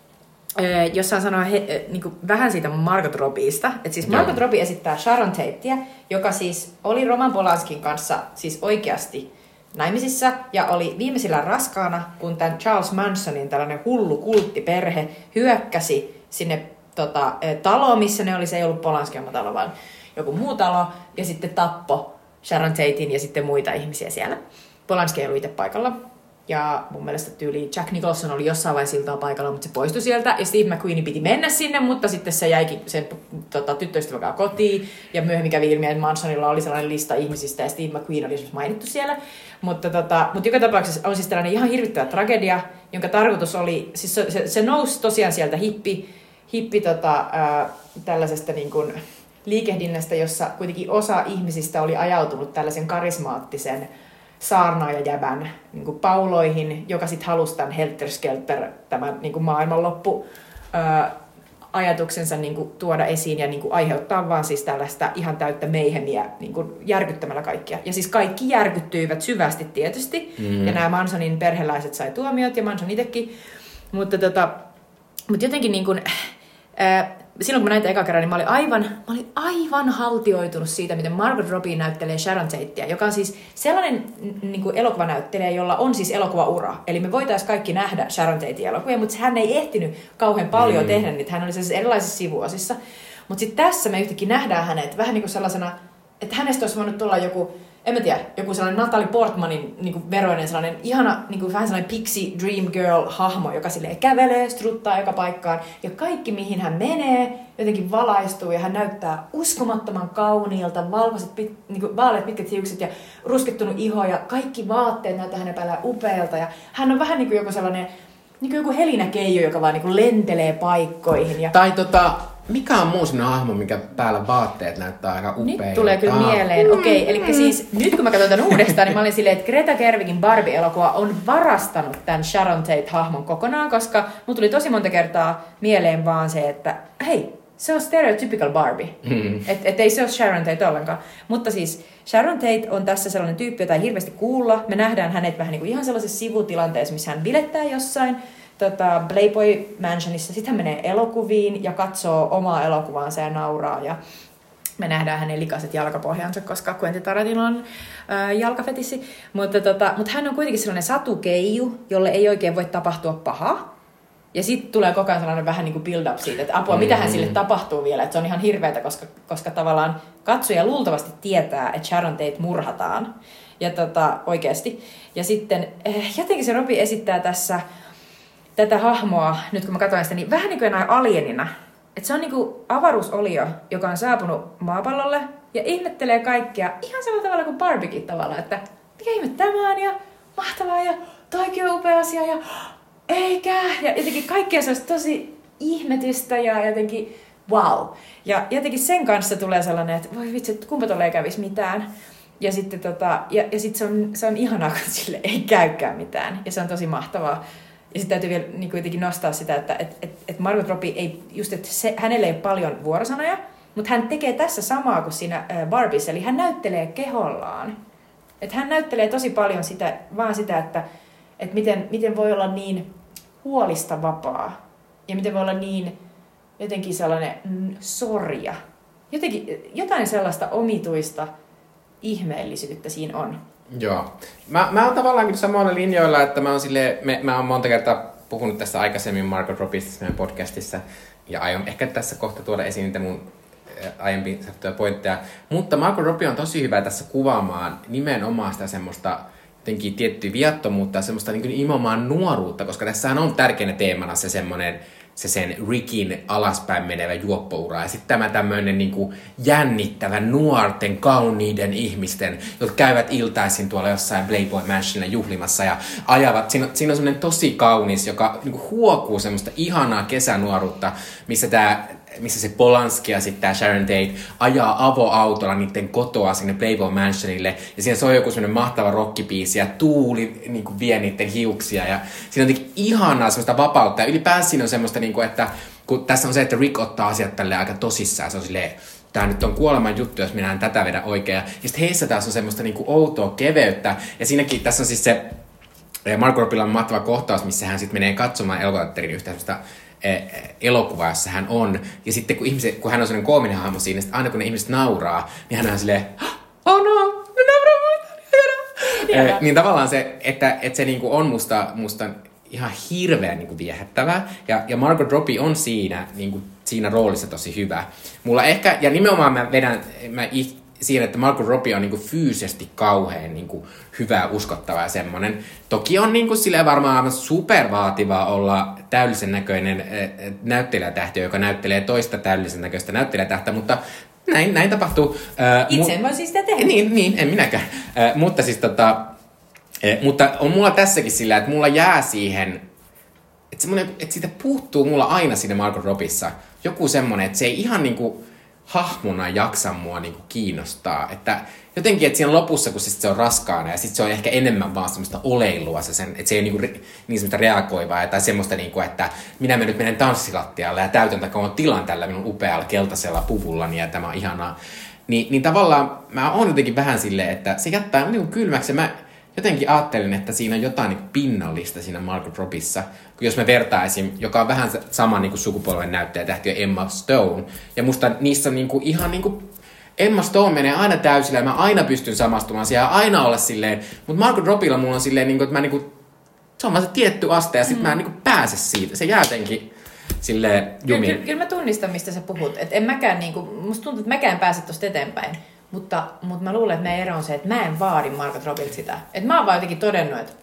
S1: jos saan sanoa he, niin vähän siitä Margot Robbieista. Että siis
S2: Joo.
S1: Margot Robbie esittää Sharon Tatea, joka siis oli Roman Polanskin kanssa siis oikeasti naimisissa ja oli viimeisillä raskaana, kun tämän Charles Mansonin tällainen hullu kulttiperhe hyökkäsi sinne tota, taloon, missä ne oli. Se ei ollut Polanski talo, vaan joku muu talo. Ja sitten tappo Sharon Tatein ja sitten muita ihmisiä siellä. Polanski ei ollut itse paikalla. Ja mun mielestä tyyli Jack Nicholson oli jossain vaiheessa siltaa paikalla, mutta se poistui sieltä. Ja Steve McQueen piti mennä sinne, mutta sitten se jäikin sen tota, tyttöystävän kotiin. Ja myöhemmin kävi ilmi, että Mansonilla oli sellainen lista ihmisistä ja Steve McQueen oli mainittu siellä. Mutta, tota, mutta joka tapauksessa on siis tällainen ihan hirvittävä tragedia, jonka tarkoitus oli, siis se, se, se nousi tosiaan sieltä hippi, hippi tota, ää, tällaisesta niin kuin liikehdinnästä, jossa kuitenkin osa ihmisistä oli ajautunut tällaisen karismaattisen saarnaajajävän niin kuin pauloihin, joka sitten halusi tämän Helter Skelter, tämän niin kuin maailmanloppu, ää, ajatuksensa niin kuin, tuoda esiin ja niin kuin, aiheuttaa vaan siis tällaista ihan täyttä meihemiä niin kuin, järkyttämällä kaikkia. Ja siis kaikki järkyttyivät syvästi tietysti. Mm. Ja nämä Mansonin perheläiset sai tuomiot ja Manson itsekin. Mutta, tota, mutta jotenkin niin kuin, ää, silloin kun mä näin eka kerran, niin mä olin aivan, mä olin aivan haltioitunut siitä, miten Margot Robbie näyttelee Sharon Tatea, joka on siis sellainen niin kuin elokuvanäyttelijä, jolla on siis elokuvaura. Eli me voitaisiin kaikki nähdä Sharon Tatea elokuvia, mutta hän ei ehtinyt kauhean paljon mm. tehdä niitä. Hän oli siis erilaisissa sivuosissa. Mutta sitten tässä me yhtäkkiä nähdään hänet vähän niin kuin sellaisena, että hänestä olisi voinut tulla joku en mä tiedä, joku sellainen Natalie Portmanin niin kuin veroinen sellainen ihana, niin kuin vähän sellainen pixie dream girl hahmo, joka sille kävelee, struttaa joka paikkaan. Ja kaikki mihin hän menee, jotenkin valaistuu ja hän näyttää uskomattoman kauniilta, valkoiset, pit, niin kuin vaaleat pitkät hiukset ja ruskettunut iho ja kaikki vaatteet näyttää hänen päällään upealta. Ja hän on vähän niin kuin joku sellainen, niin kuin joku Helinä Keijo, joka vaan niin kuin lentelee paikkoihin. Ja...
S2: Tai tota, mikä on muu sinne hahmo, mikä päällä vaatteet näyttää aika upeilta?
S1: Nyt tulee kyllä mieleen. Okei, okay, eli siis nyt kun mä katson tämän uudestaan, niin mä olin silleen, että Greta Gerwigin Barbie-elokuva on varastanut tämän Sharon Tate-hahmon kokonaan, koska mulla tuli tosi monta kertaa mieleen vaan se, että hei, se on stereotypical Barbie. Mm. Että et ei se ole Sharon Tate ollenkaan. Mutta siis Sharon Tate on tässä sellainen tyyppi, jota ei hirveästi kuulla. Me nähdään hänet vähän niin kuin ihan sellaisessa sivutilanteessa, missä hän bilettää jossain tota, Playboy Mansionissa. Sitten hän menee elokuviin ja katsoo omaa elokuvaansa ja nauraa. Ja me nähdään hänen likaiset jalkapohjansa, koska Quentin Tarantino on äh, jalkafetissi. Mutta, tota, mutta hän on kuitenkin sellainen satukeiju, jolle ei oikein voi tapahtua paha. Ja sitten tulee koko ajan sellainen vähän niin kuin build-up siitä, että apua, mitä hän sille tapahtuu vielä. Että se on ihan hirveätä, koska, koska tavallaan katsoja luultavasti tietää, että Sharon Tate murhataan. Ja tota, oikeasti. Ja sitten eh, jotenkin se Robi esittää tässä tätä hahmoa, nyt kun mä katsoin sitä, niin vähän niin kuin alienina. Että se on niin kuin avaruusolio, joka on saapunut maapallolle ja ihmettelee kaikkia ihan samalla tavalla kuin Barbiekin tavalla, että mikä ihme tämä on ja mahtavaa ja toikin on upea asia ja eikä. Ja jotenkin kaikkea se olisi tosi ihmetystä ja jotenkin wow. Ja jotenkin sen kanssa tulee sellainen, että voi vitsi, että kumpa tolleen kävisi mitään. Ja sitten tota, ja, ja sit se, on, se on ihanaa, kun sille ei käykään mitään. Ja se on tosi mahtavaa. Ja sitten täytyy vielä niin kuitenkin nostaa sitä, että et, et, et Margot Robbie ei, just, että se, hänelle ei ole paljon vuorosanoja, mutta hän tekee tässä samaa kuin siinä äh, Barbies, eli hän näyttelee kehollaan. Että hän näyttelee tosi paljon sitä, vaan sitä, että, että miten, miten voi olla niin huolista vapaa ja miten voi olla niin jotenkin sellainen mm, sorja. Jotenkin, jotain sellaista omituista ihmeellisyyttä siinä on.
S2: Joo. Mä, mä oon tavallaan kyllä samoilla linjoilla, että mä oon sille, me, mä oon monta kertaa puhunut tässä aikaisemmin Margot Robbista meidän podcastissa, ja aion ehkä tässä kohta tuoda esiin niitä mun aiempi sattuja pointteja. Mutta Margot Robbie on tosi hyvä tässä kuvaamaan nimenomaan sitä semmoista jotenkin tiettyä viattomuutta ja semmoista niin imomaan nuoruutta, koska tässähän on tärkeänä teemana se semmoinen se sen Rickin alaspäin menevä juoppoura. Ja sitten tämä tämmöinen niin jännittävä nuorten, kauniiden ihmisten, jotka käyvät iltaisin tuolla jossain Playboy Mansionilla juhlimassa ja ajavat. Siinä, siinä on semmoinen tosi kaunis, joka niin huokuu semmoista ihanaa kesänuoruutta, missä tämä missä se Polanski ja sitten tämä Sharon Tate ajaa avoautolla niiden kotoa sinne Playboy Mansionille. Ja siinä soi joku semmoinen mahtava rockibiisi ja tuuli niin kuin vie niiden hiuksia. Ja siinä on jotenkin ihanaa semmoista vapautta. Ja ylipäänsä siinä on semmoista, niin kuin, että kun tässä on se, että Rick ottaa asiat tälle aika tosissaan. Se on silleen, tämä nyt on kuoleman juttu, jos minä en tätä vedä oikein. Ja sitten heissä taas on semmoista niin kuin outoa keveyttä. Ja siinäkin tässä on siis se Marko Robbilla mahtava kohtaus, missä hän sitten menee katsomaan elokuvateatterin yhtä elokuva, jossa hän on. Ja sitten kun, ihmiset, kun hän on sellainen koominen hahmo siinä, aina kun ne ihmiset nauraa, niin hän on silleen, oh no, ne nauraa. Ö, niin tavallaan se, että, että se niinku on musta, musta ihan hirveän niinku viehättävää. Ja, ja Margot Robbie on siinä, niinku, siinä roolissa tosi hyvä. Mulla ehkä, ja nimenomaan mä vedän mä siihen, että Margot Robbie on niinku fyysisesti kauhean niinku hyvä, uskottava ja semmonen. Toki on niinku sille varmaan aivan supervaativaa olla täydellisen näköinen äh, näyttelijätähti, joka näyttelee toista täydellisen näköistä näyttelijätähtä, mutta näin, näin tapahtuu. Äh,
S1: Itse en voisi sitä tehdä.
S2: Niin, niin, en minäkään. Äh, mutta siis tota, äh, mutta on mulla tässäkin sillä, että mulla jää siihen, että, että siitä puuttuu mulla aina siinä Margot Robissa joku semmonen, että se ei ihan niinku hahmona jaksa mua niinku kiinnostaa. Että jotenkin, että siinä lopussa, kun se, on raskaana ja sitten se on ehkä enemmän vaan semmoista oleilua, se sen, että se ei niinku, re- niin semmoista reagoivaa tai semmoista, niinku, että minä nyt menen tanssilattialle ja täytän takaa tilan tällä minun upealla keltaisella puvullani ja tämä on ihanaa. Ni, niin tavallaan mä oon jotenkin vähän silleen, että se jättää niinku kylmäksi ja mä jotenkin ajattelin, että siinä on jotain niin pinnallista siinä Margot Robissa, kun jos me vertaisin, joka on vähän sama niin kuin sukupolven näyttäjä tähti Emma Stone. Ja musta niissä on niin kuin, ihan niin kuin Emma Stone menee aina täysillä ja mä aina pystyn samastumaan siihen aina olla silleen, mutta Margot Robbilla mulla on silleen, niin kuin, että mä niin kuin, se on vaan se tietty aste ja sit mm. mä en niin kuin pääse siitä. Se jää jotenkin silleen jumiin.
S1: Kyllä, kyllä mä tunnistan, mistä sä puhut. Et en mäkään, niinku, musta tuntuu, että mäkään pääse tosta eteenpäin. Mutta, mutta mä luulen, että meidän ero on se, että mä en vaadi Margot Robbilta sitä. Että mä oon vaan jotenkin todennut, että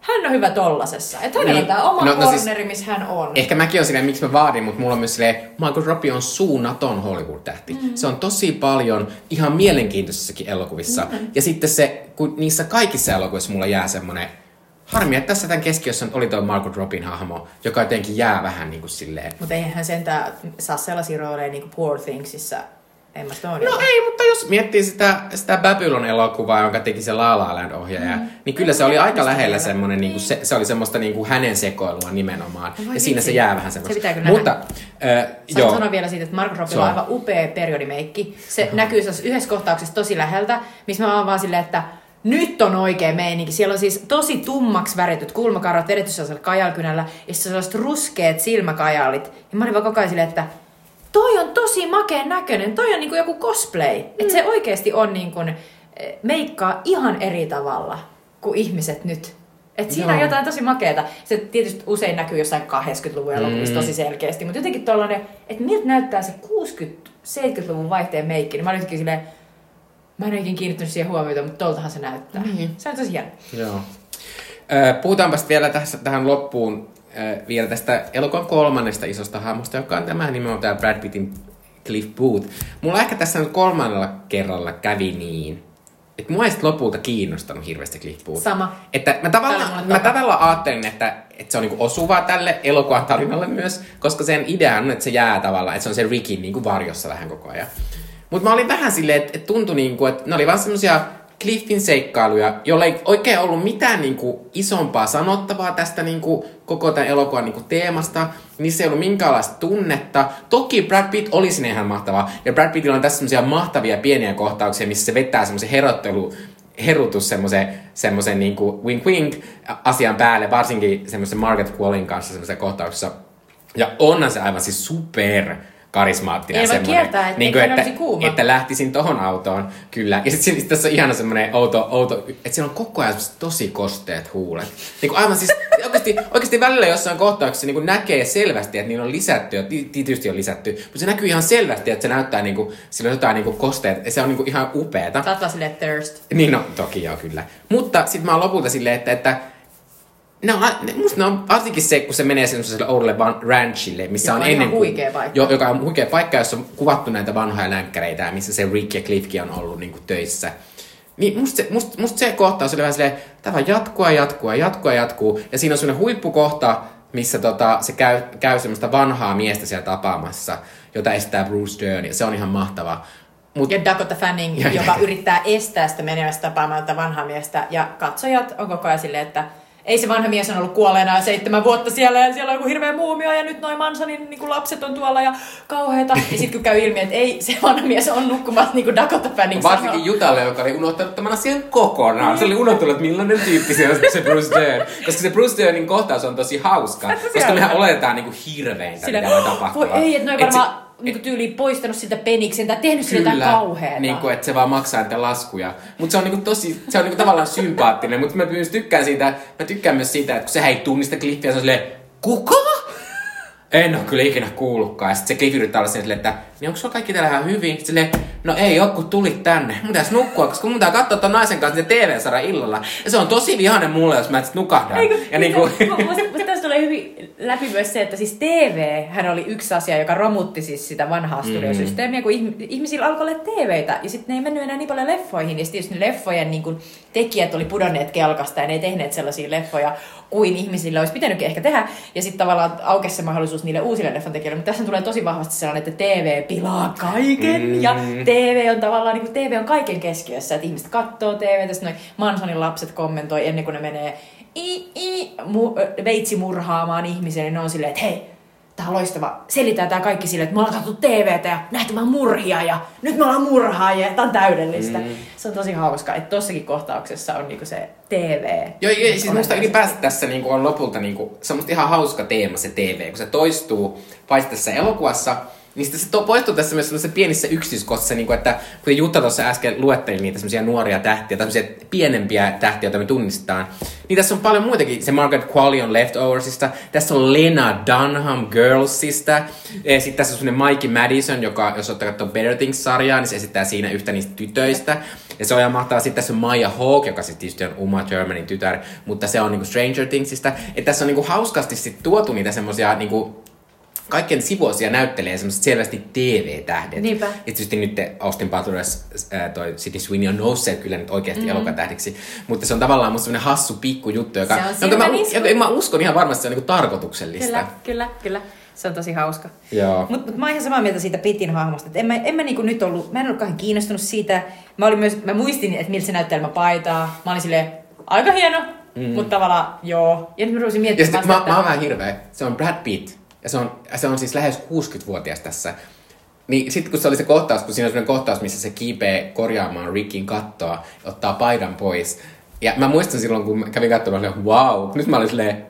S1: hän on hyvä tollasessa. Että hänellä
S2: Niin.
S1: on tää oma
S2: No,
S1: no,
S2: no siis-
S1: corneri, missä hän on.
S2: Ehkä mäkin on silleen, miksi mä vaadin, mutta mulla on myös silleen, Margot Robbie on suunnaton Hollywood-tähti. Mm. Se on tosi paljon ihan mielenkiintoisissakin elokuvissa. Mm. Ja sitten se, kun niissä kaikissa elokuvissa mulla jää semmonen, harmi, että tässä tämän keskiössä oli tuo Margot Robbin hahmo, joka jotenkin jää vähän niin kuin silleen,
S1: Mutta eihän hän sentään saa sellaisia rooleja niin kuin Poor Thingsissa Emma Stone.
S2: No ei, mutta jos miettii sitä, sitä Babylon-elokuvaa, jonka teki se La La Land-ohjaaja, mm. niin kyllä se oli aika lähellä semmoinen, niin kuin se, se oli semmoista niin kuin hänen sekoilua nimenomaan.
S1: No
S2: ja siinä se jää vähän
S1: Se
S2: semmoista.
S1: pitää kyllä
S2: Mutta, äh, joo.
S1: sanoa vielä siitä, että
S2: Se
S1: Robbilla on aivan upea periodimeikki. Se näkyy sellaisessa yhdessä kohtauksessa tosi läheltä, missä mä oon vaan silleen, että nyt on oikea meininki. Siellä on siis tosi tummaksi värityt kulmakarvat vedetty sellaisella kajalkynällä, ja sitten sellaiset ruskeat silmäkajalit. Ja mä olin vaan koko ajan silleen, että toi on tosi makeen näköinen, toi on niinku joku cosplay. Mm. Että se oikeasti on niinku, eh, meikkaa ihan eri tavalla kuin ihmiset nyt. Et siinä
S2: Joo.
S1: on jotain tosi makeeta. Se tietysti usein näkyy jossain 80-luvun elokuvissa
S2: Mm.
S1: tosi selkeästi, mutta jotenkin tollanen, että miltä näyttää se 60-70-luvun vaihteen meikki, niin mä olin jotenkin silleen, mä en ole ikinä kiinnittänyt siihen huomiota, mutta toltahan se näyttää.
S2: Niin.
S1: Se on tosi hieno.
S2: Joo. Puhutaanpa vielä tässä, tähän loppuun ö, vielä tästä elokuvan kolmannesta isosta hahmosta, joka on tämä nimenomaan tämä Brad Pittin Cliff Booth. Mulla ehkä tässä nyt kolmannella kerralla kävi niin, että mua ei lopulta kiinnostanut hirveästi Cliff Booth.
S1: Sama.
S2: Että mä tavallaan, mä
S1: tapa.
S2: tavallaan ajattelin, että, että se on niinku osuva tälle elokuvan tarinalle myös, koska sen idea on, että se jää tavallaan, että se on se Rickin niinku varjossa vähän koko ajan. Mutta mä olin vähän silleen, että, että tuntui niinku, että ne oli vaan semmosia Cliffin seikkailuja, jolla ei oikein ollut mitään niinku isompaa sanottavaa tästä niinku koko tämän elokuvan niinku teemasta. Niissä ei ollut minkäänlaista tunnetta. Toki Brad Pitt oli sinne ihan mahtava. Ja Brad Pittillä on tässä semmosia mahtavia pieniä kohtauksia, missä se vetää semmoisen herottelu herutus semmoisen, semmoisen niinku wink wink asian päälle, varsinkin semmoisen Margaret Quallin kanssa semmoisessa kohtauksessa. Ja onhan se aivan siis super karismaattinen.
S1: Ei voi
S2: semmoinen,
S1: kieltää, että
S2: niinku,
S1: hän
S2: että,
S1: kuuma.
S2: että lähtisin tohon autoon, kyllä. Ja sitten sit tässä on ihana semmoinen outo, outo, että siinä on koko ajan tosi kosteet huulet. Niin kuin aivan siis, oikeasti, oikeasti välillä jossain kohtauksessa niin kuin näkee selvästi, että niillä on lisätty, ja ti- tietysti on lisätty, mutta se näkyy ihan selvästi, että se näyttää niin kuin, sillä on jotain niin kuin kosteet, ja se on niin kuin ihan upeeta.
S1: Vaan silleen thirst.
S2: Niin no, toki joo, kyllä. Mutta sitten mä oon lopulta silleen, että, että ne on, ne, musta ne on varsinkin se, kun se menee semmoiselle oudolle van, ranchille, missä
S1: Joka
S2: on
S1: on
S2: ennen
S1: huikea paikka.
S2: Jo, joka on huikea paikka, jossa on kuvattu näitä vanhoja länkkäreitä, ja missä se Rick ja Cliffkin on ollut niin kuin töissä. Niin musta se, must, musta se kohtaus oli vähän silleen, tämä jatkuu ja jatkuu ja jatkuu ja jatkuu. Ja siinä on semmoinen huippukohta, missä tota, se käy, käy semmoista vanhaa miestä siellä tapaamassa, jota estää Bruce Dern, ja se on ihan mahtava. Mut,
S1: Ja Dakota Fanning,
S2: Ja-
S1: joka yrittää estää sitä menemästä tapaamaan tätä vanhaa miestä. Ja katsojat on koko ajan silleen, että ei se vanha mies on ollut kuolleena seitsemän vuotta siellä ja siellä on joku hirveä muumio ja nyt noin Mansonin niin lapset on tuolla ja kauheeta. Ja sitten kun käy ilmi, että ei, se vanha mies on nukkumassa niin kuin Dakota Fanning
S2: Varsinkin
S1: sanoo.
S2: Jutalle, joka oli unohtanut tämän asian kokonaan. Se oli unohtunut, että millainen tyyppi se on se Bruce Dern. Koska se Bruce Dernin kohtaus on tosi hauska. Koska mehän oletetaan niinku hirveintä,
S1: Silleen,
S2: mitä voi tapahtua.
S1: voi ei, että noin
S2: Et
S1: varmaan niinku tyyliin poistanut siltä peniksen tai tehnyt sille jotain kauheaa.
S2: Niin kuin, että se vaan maksaa niitä laskuja. Mutta se on niinku tosi, se on niinku tavallaan sympaattinen, mutta mä myös tykkään siitä, mä tykkään myös siitä, että kun sehän ei tunnista kliffiä, se on silleen, kuka? En ole kyllä ikinä kuullutkaan. Ja sitten se Cliff yrittää olla silleen, että niin onko sulla kaikki täällä ihan hyvin? Silleen, no ei oo, kun tulit tänne. Mun pitäisi nukkua, koska mun pitää katsoa ton naisen kanssa TV-sarja illalla. Ja se on tosi vihainen mulle, jos mä et nukahdan.
S1: Eiku,
S2: ja niin kuin...
S1: Mutta tässä tulee hyvin läpi myös se, että siis TV, hän oli yksi asia, joka romutti siis sitä vanhaa studiosysteemiä, mm. kun ihmisillä alkoi olla TVtä, ja sitten ne ei mennyt enää niin paljon leffoihin, ja sitten ne leffojen niin kun, tekijät oli pudonneet kelkasta, ja ne ei tehneet sellaisia leffoja, kuin ihmisille olisi pitänytkin ehkä tehdä, ja sitten tavallaan aukesi se mahdollisuus niille uusille leffan tekijöille, mutta tässä tulee tosi vahvasti sellainen, että TV pilaa kaiken, mm. ja TV on tavallaan, niin kuin TV on kaiken keskiössä, että ihmiset katsoo TVtä, sitten Mansonin lapset kommentoi ennen kuin ne menee i, i, mu, veitsi murhaamaan ihmisiä, niin ne on silleen, että hei, tää on loistava. Selitään tää kaikki silleen, että me ollaan katsottu TVtä ja nähty vaan murhia ja nyt me ollaan murhaajia. Tää on täydellistä. Mm. Se on tosi hauska, että tossakin kohtauksessa on niinku se TV.
S2: Joo, joo siis musta ylipäänsä tässä niinku on lopulta niinku, se on musta ihan hauska teema se TV, kun se toistuu paitsi tässä elokuvassa, niin sitten se to, poistuu tässä myös sellaisessa pienissä yksityiskohdissa, niin kuin, että kun Jutta tuossa äsken luetteli niitä semmoisia nuoria tähtiä, tämmöisiä pienempiä tähtiä, joita me tunnistetaan, niin tässä on paljon muitakin. Se Margaret Qualley on Leftoversista, tässä on Lena Dunham Girlsista, sitten tässä on semmoinen Mikey Madison, joka, jos olette katsoa Better Things-sarjaa, niin se esittää siinä yhtä niistä tytöistä. Ja se on ihan mahtavaa. Sitten tässä on Maya Hawke, joka sitten tietysti on Uma Thurmanin tytär, mutta se on niinku Stranger Thingsista. Että tässä on niinku hauskasti sit tuotu niitä semmoisia niinku kaikkien sivuosia näyttelee semmoiset selvästi TV-tähdet.
S1: Niinpä.
S2: Tietysti nyt Austin Butler's toi City Sweeney on nousseet kyllä nyt oikeasti mm. elokatähdiksi, mutta se on tavallaan musta semmoinen hassu pikku juttu, joka, jonka mä, joka, mä uskon ihan varmasti se on niinku tarkoituksellista.
S1: Kyllä, kyllä, kyllä. Se on tosi hauska.
S2: Joo.
S1: Mutta mut mä oon ihan samaa mieltä siitä Pitin hahmosta. Et en mä, en mä niinku nyt ollut, mä en ollut kauhean kiinnostunut siitä. Mä, olin myös, mä muistin, että miltä se näyttelmä paitaa. Mä olin silleen, aika hieno, mm. mutta tavallaan joo. Ja nyt mä rupesin miettimään.
S2: Ja sitten mä, mä oon vähän hirveä. Se on Brad Pitt ja se on, se on siis lähes 60-vuotias tässä. Niin sitten kun se oli se kohtaus, kun siinä on sellainen kohtaus, missä se kiipee korjaamaan Rickin kattoa, ottaa paidan pois. Ja mä muistan silloin, kun kävin katsomaan, että wow, nyt mä olin silleen,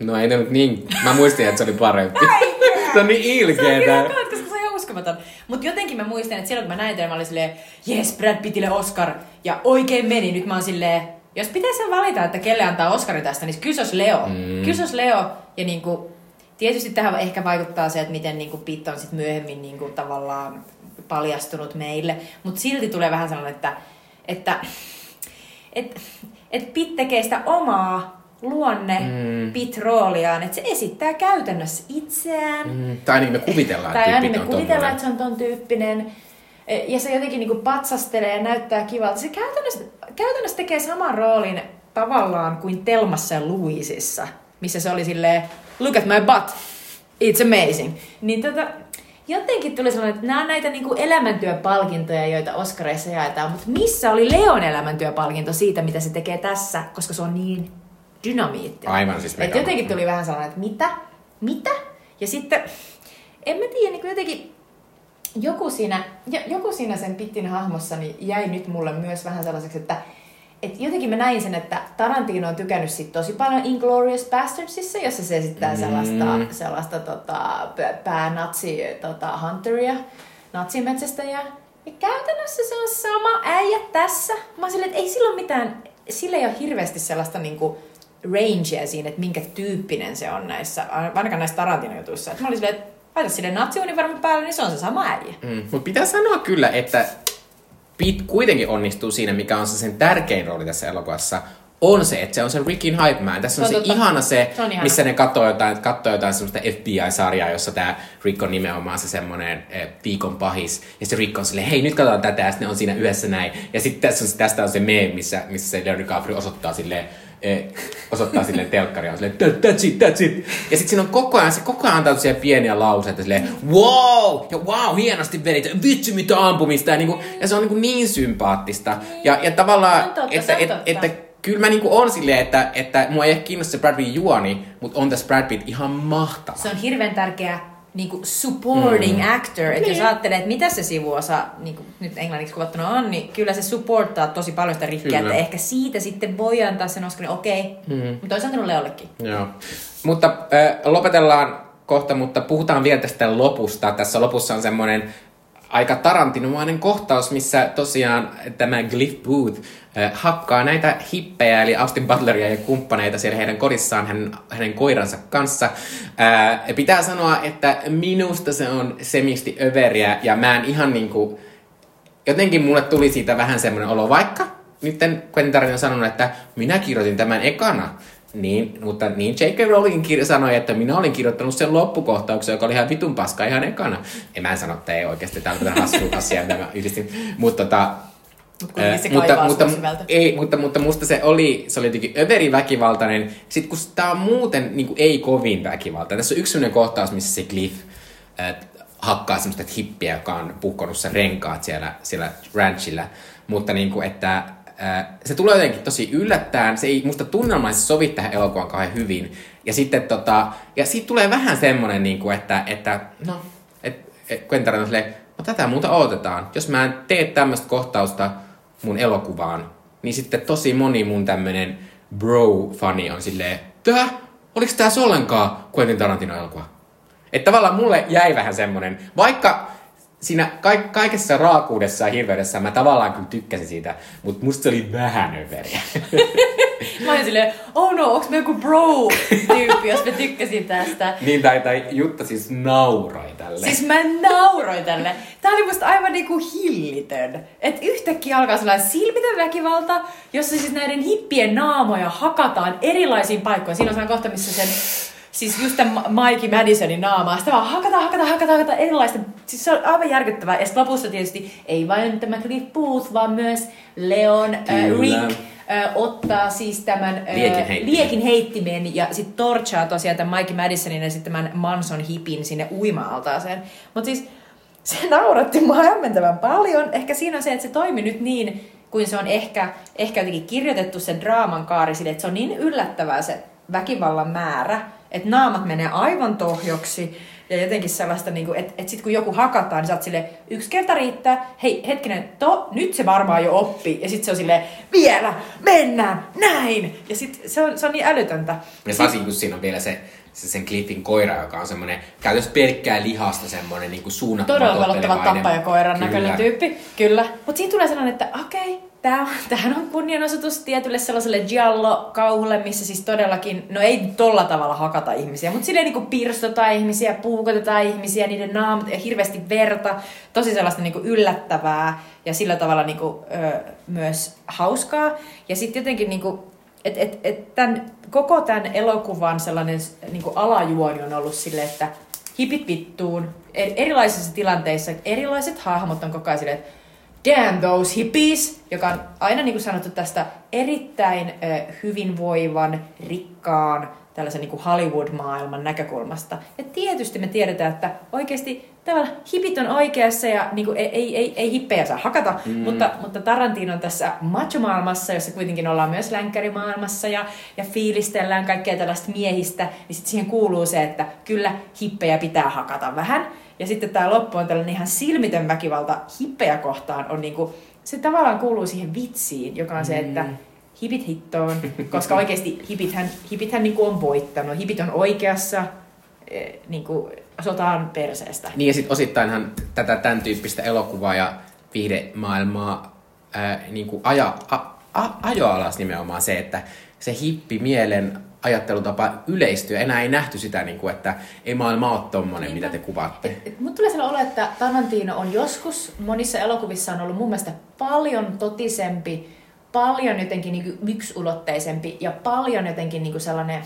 S2: no ei nyt niin, mä muistin, että se oli parempi. se on niin ilkeetä.
S1: Se on koska se on ihan uskomaton. Mutta jotenkin mä muistan, että silloin kun mä näin tämän, mä olin silleen, yes, Brad Pittille Oscar. Ja oikein meni. Nyt mä oon silleen, jos pitäisi valita, että kelle antaa Oscarin tästä, niin kysos Leo. Mm. Kysos Leo ja niinku, Tietysti tähän ehkä vaikuttaa se, että miten niin kuin Pitt on sit myöhemmin niin kuin tavallaan paljastunut meille, mutta silti tulee vähän sellainen, että, että et, et Pitt tekee sitä omaa luonne mm. Pit-rooliaan, että se esittää käytännössä itseään. Mm.
S2: Tai ainakin me kuvitellaan,
S1: tai että me kuvitellaan, että se on ton tyyppinen. E, ja se jotenkin niin kuin patsastelee ja näyttää kivalta. Se käytännössä, käytännössä tekee saman roolin tavallaan kuin Telmassa ja Luisissa, missä se oli silleen, look at my butt, it's amazing. Niin tota, jotenkin tuli sellainen, että nämä on näitä niin kuin elämäntyöpalkintoja, joita Oscareissa jaetaan, mutta missä oli Leon elämäntyöpalkinto siitä, mitä se tekee tässä, koska se on niin dynamiitti.
S2: Aivan siis
S1: Et jotenkin tuli vähän sellainen, että mitä? Mitä? Ja sitten, en mä tiedä, niin jotenkin joku siinä, joku siinä sen Pittin hahmossa niin jäi nyt mulle myös vähän sellaiseksi, että et jotenkin mä näin sen, että Tarantino on tykännyt sit tosi paljon Inglorious Bastardsissa, jossa se esittää mm. sellaista, sellaista tota, päänatsi tota, hunteria, natsimetsästäjää. Ja käytännössä se on sama äijä tässä. Mä silleen, että ei sillä ole mitään, sillä ei ole hirveästi sellaista niinku rangea siinä, että minkä tyyppinen se on näissä, ainakaan näissä Tarantino-jutuissa. Et mä olin silleen, että laita sille natsiunivarmin päälle, niin se on se sama äijä.
S2: Mm. Mutta pitää sanoa kyllä, että Pete kuitenkin onnistuu siinä, mikä on se sen tärkein rooli tässä elokuvassa, on se, että se on se Rickin Hype Man. Tässä on se, se ihana se, se ihana. missä ne katsoo jotain, katsoo jotain semmoista FBI-sarjaa, jossa tämä Rick on nimenomaan se semmoinen eh, viikon pahis. Ja se Rick on silleen, hei nyt katsotaan tätä, ja sitten ne on siinä yhdessä näin. Ja sitten tässä on, tästä on se meme, missä, missä se Leonardo DiCaprio osoittaa silleen, osoittaa sille telkkaria on silleen, that's it, that's it. Ja sitten siinä on koko ajan, se koko ajan antaa pieniä lauseita silleen, wow, ja wow, hienosti vedit, vitsi mitä ampumista. Ja, niinku, ja se on niinku niin sympaattista. Ja, ja tavallaan, totta, että, että, että, kyllä mä niinku on silleen, että, että mua ei ehkä kiinnosta se Brad Pitt juoni, mutta on tässä Brad Pitt ihan mahtava.
S1: Se on hirveän tärkeä niin kuin supporting mm. actor. Että niin. jos ajattelee, että mitä se sivuosa niin kuin nyt englanniksi kuvattuna on, niin kyllä se supporttaa tosi paljon sitä rikkiä. Että ehkä siitä sitten voi antaa sen Oscarin, okei. Okay. Mm. Mutta olisi antanut Leollekin.
S2: Joo. Mutta äh, lopetellaan kohta, mutta puhutaan vielä tästä lopusta. Tässä lopussa on semmoinen aika tarantinomainen kohtaus, missä tosiaan tämä Glyph Booth äh, hakkaa näitä hippejä, eli Austin Butleria ja kumppaneita siellä heidän kodissaan hänen, hänen koiransa kanssa. Äh, pitää sanoa, että minusta se on semisti överiä, ja mä en ihan niinku... Jotenkin mulle tuli siitä vähän semmoinen olo, vaikka nyt Quentin Tarantino on sanonut, että minä kirjoitin tämän ekana, niin, mutta niin J.K. Rowling kir- sanoi, että minä olin kirjoittanut sen loppukohtauksen, joka oli ihan vitun paska ihan ekana. En mä en sano, että ei oikeasti, tämä on hassu asia, mitä mä yhdistin. Mutta tota,
S1: se
S2: mutta, mutta, ei, mutta, mutta musta se oli, se oli jotenkin överi väkivaltainen. Sitten kun tää on muuten niin kuin ei kovin väkivaltainen. Tässä on yksi sellainen kohtaus, missä se Cliff äh, hakkaa semmoista hippiä, joka on puhkonut sen renkaat siellä, siellä ranchilla. Mutta niin kuin, että se tulee jotenkin tosi yllättäen. Se ei musta tunnelmaisesti sovi tähän elokuvaan kauhean hyvin. Ja sitten tota, ja siitä tulee vähän semmonen, niin kuin, että, että no, et, et, Quentin on silleen, no tätä muuta odotetaan. Jos mä en tee tämmöistä kohtausta mun elokuvaan, niin sitten tosi moni mun tämmönen bro-fani on silleen, tää, oliks tää ollenkaan Quentin Tarantino elokuva? Että tavallaan mulle jäi vähän semmonen, vaikka siinä ka- kaikessa raakuudessa ja hirveydessä mä tavallaan kyllä tykkäsin siitä, mutta musta se oli vähän överiä.
S1: Mä olin silleen, oh no, onks me joku bro-tyyppi, jos mä tykkäsin tästä.
S2: niin, tai, tai Jutta siis nauroi tälle.
S1: Siis mä nauroin tälle. Tää oli musta aivan niinku hillitön. Et yhtäkkiä alkaa sellainen silmitön väkivalta, jossa siis näiden hippien naamoja hakataan erilaisiin paikkoihin. Siinä on sellainen kohta, missä sen Siis just tämän Mikey Madisonin naamaa. Sitä vaan hakataan, hakataan, hakataan, hakataan erilaisten. Siis se on aivan järkyttävää. Ja sitten lopussa tietysti ei vain tämä Cliff Booth, vaan myös Leon, äh. Rick, äh, ottaa siis tämän äh,
S2: Liekin heittimen.
S1: liekin heittimen ja sitten torchaa tosiaan tämän Mikey Madisonin ja sitten tämän Manson hipin sinne uima-altaaseen. Mutta siis se nauratti mua hämmentävän paljon. Ehkä siinä on se, että se toimi nyt niin, kuin se on ehkä, ehkä jotenkin kirjoitettu sen draaman kaari sille, että se on niin yllättävää se väkivallan määrä, että naamat menee aivan tohjoksi ja jotenkin sellaista, niin kuin, että, että sitten kun joku hakataan, niin sä oot silleen, yksi kerta riittää, hei hetkinen, to, nyt se varmaan jo oppi. Ja sitten se on silleen, vielä, mennään, näin. Ja sitten se on, se on niin älytöntä.
S2: Ja varsinkin kun siinä on vielä se, se sen Cliffin koira, joka on semmoinen käytössä pelkkää lihasta semmoinen niin suunnattoman
S1: Todella pelottava tappajakoiran näköinen tyyppi, kyllä. Mutta siinä tulee sellainen, että okei, tää, tämähän on kunnianosoitus tietylle sellaiselle giallo-kauhulle, missä siis todellakin, no ei tolla tavalla hakata ihmisiä, mutta silleen niinku pirstotaan ihmisiä, puukotetaan ihmisiä, niiden naamat ja hirveästi verta, tosi sellaista niinku yllättävää ja sillä tavalla niinku, ö, myös hauskaa. Ja sitten jotenkin niinku, et, et, et tämän, koko tämän elokuvan sellainen niinku alajuoni on ollut silleen, että hipit vittuun, er- erilaisissa tilanteissa, erilaiset hahmot on koko ajan silleen, että damn those hippies, joka on aina niin kuin sanottu tästä erittäin ö, hyvinvoivan, rikkaan, tällaisen niin kuin Hollywood-maailman näkökulmasta. Ja tietysti me tiedetään, että oikeasti tavallaan hipit on oikeassa ja niin kuin, ei, ei, ei, ei hippejä saa hakata, mm. mutta, mutta Tarantino on tässä macho-maailmassa, jossa kuitenkin ollaan myös länkkärimaailmassa ja, ja fiilistellään kaikkea tällaista miehistä, niin sitten siihen kuuluu se, että kyllä hippejä pitää hakata vähän. Ja sitten tämä loppu on tällainen ihan silmitön väkivalta hippejä kohtaan, on niinku, se tavallaan kuuluu siihen vitsiin, joka on se, että hipit hittoon, koska oikeasti hipithän, hipithän niinku on voittanut, hipit on oikeassa eh, niinku, sotaan perseestä.
S2: Niin ja sitten osittainhan tätä tämän tyyppistä elokuvaa ja viihdemaailmaa ää, niin kuin aja, a, a, ajo alas nimenomaan se, että se hippi mielen ajattelutapa yleistyy. Enää ei nähty sitä, niin kuin, että ei maailma ole tommonen, mitä te kuvaatte.
S1: Et Mut tulee sellainen olo, että Tarantino on joskus monissa elokuvissa on ollut mun mielestä paljon totisempi, paljon jotenkin niin yksiulotteisempi ja paljon jotenkin niin sellainen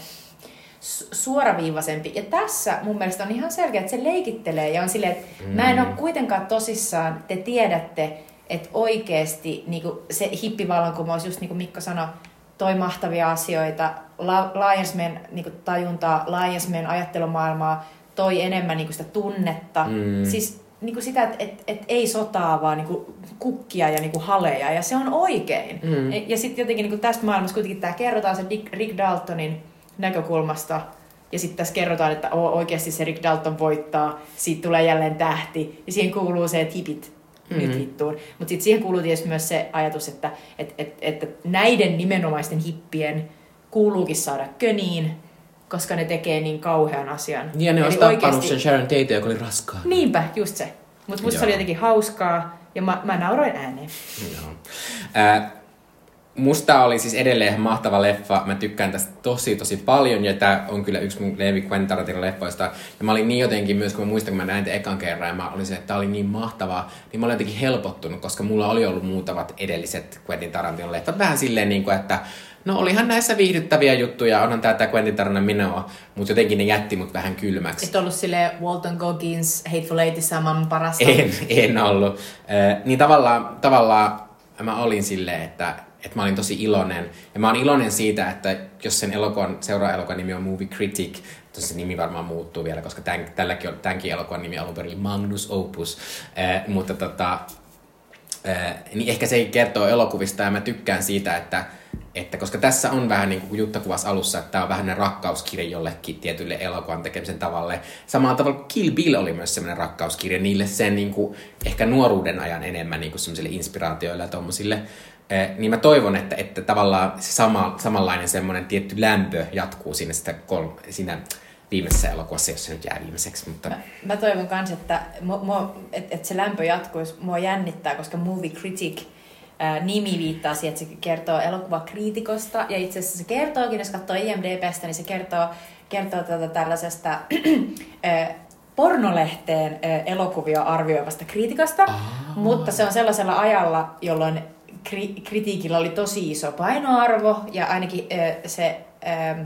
S1: su- suoraviivaisempi. Ja tässä mun mielestä on ihan selkeä, että se leikittelee ja on silleen, että mm. mä en ole kuitenkaan tosissaan, te tiedätte, että oikeasti niin se hippivallankumous, just niin kuin Mikko sanoi, toi mahtavia asioita, la- laajensi meidän niin tajuntaa, laajensi meidän ajattelumaailmaa, toi enemmän niin sitä tunnetta.
S2: Mm.
S1: Siis niin kuin sitä, että et, et ei sotaa, vaan niin kuin kukkia ja niin kuin haleja, ja se on oikein.
S2: Mm.
S1: Ja, ja sitten jotenkin niin kuin tästä maailmasta kuitenkin tämä kerrotaan se Dick, Rick Daltonin näkökulmasta, ja sitten tässä kerrotaan, että oikeasti se Rick Dalton voittaa, siitä tulee jälleen tähti, ja siihen kuuluu se, että hipit mm-hmm. nyt vittuun. Mutta sitten siihen kuuluu tietysti myös se ajatus, että et, et, että näiden nimenomaisten hippien kuuluukin saada köniin, koska ne tekee niin kauhean asian.
S2: Ja ne olisi tappanut
S1: oikeasti-
S2: sen Sharon Tate, joka oli raskaan.
S1: Niinpä, just se. Mutta musta se oli
S2: Joo.
S1: jotenkin hauskaa, ja mä, mä nauroin ääneen.
S2: Joo. Ää, musta oli siis edelleen ihan mahtava leffa. Mä tykkään tästä tosi tosi paljon ja tää on kyllä yksi mun Levi Quentin Tarantinon leffoista. Ja mä olin niin jotenkin myös, kun mä muistan, kun mä näin tämän ekan kerran ja mä olin se, että tää oli niin mahtavaa, niin mä olin jotenkin helpottunut, koska mulla oli ollut muutamat edelliset Quentin Tarantinon leffat vähän silleen niin kuin, että No olihan näissä viihdyttäviä juttuja, onhan tää, tää Quentin Tarantinon minua, mutta jotenkin ne jätti mut vähän kylmäksi.
S1: Et ollut sille Walton Goggins, Hateful Eight saman parasta.
S2: En, en ollut. Äh, niin tavallaan, tavallaan mä olin silleen, että, että mä olin tosi iloinen. Ja mä oon iloinen siitä, että jos sen elokuvan, seuraava elokuvan nimi on Movie Critic, se nimi varmaan muuttuu vielä, koska tämän, tälläkin tämänkin elokuvan nimi alun perin Magnus Opus. Äh, mutta tota, äh, niin ehkä se kertoo elokuvista ja mä tykkään siitä, että että koska tässä on vähän niin kuin Jutta kuvasi alussa, että tämä on vähän rakkauskirja jollekin tietylle elokuvan tekemisen tavalle. Samalla tavalla kuin Kill Bill oli myös semmoinen rakkauskirja niille sen niin kuin, ehkä nuoruuden ajan enemmän niin kuin semmoisille inspiraatioille ja tommosille. Eh, niin mä toivon, että, että tavallaan se sama, samanlainen semmoinen tietty lämpö jatkuu siinä, sitä kol, siinä viimeisessä elokuvassa, jos se nyt jää viimeiseksi. Mutta...
S1: Mä, mä toivon myös, että, että et se lämpö jatkuisi. Mua jännittää, koska Movie Critic ää, nimi viittaa siihen, että se kertoo elokuvakriitikosta. Ja itse asiassa se kertookin, jos katsoo IMDBstä, niin se kertoo, kertoo tätä tällaisesta ää, pornolehteen ää, elokuvia arvioivasta kriitikosta.
S2: Ah.
S1: Mutta se on sellaisella ajalla, jolloin kri- kritiikillä oli tosi iso painoarvo ja ainakin ää, se... Ää,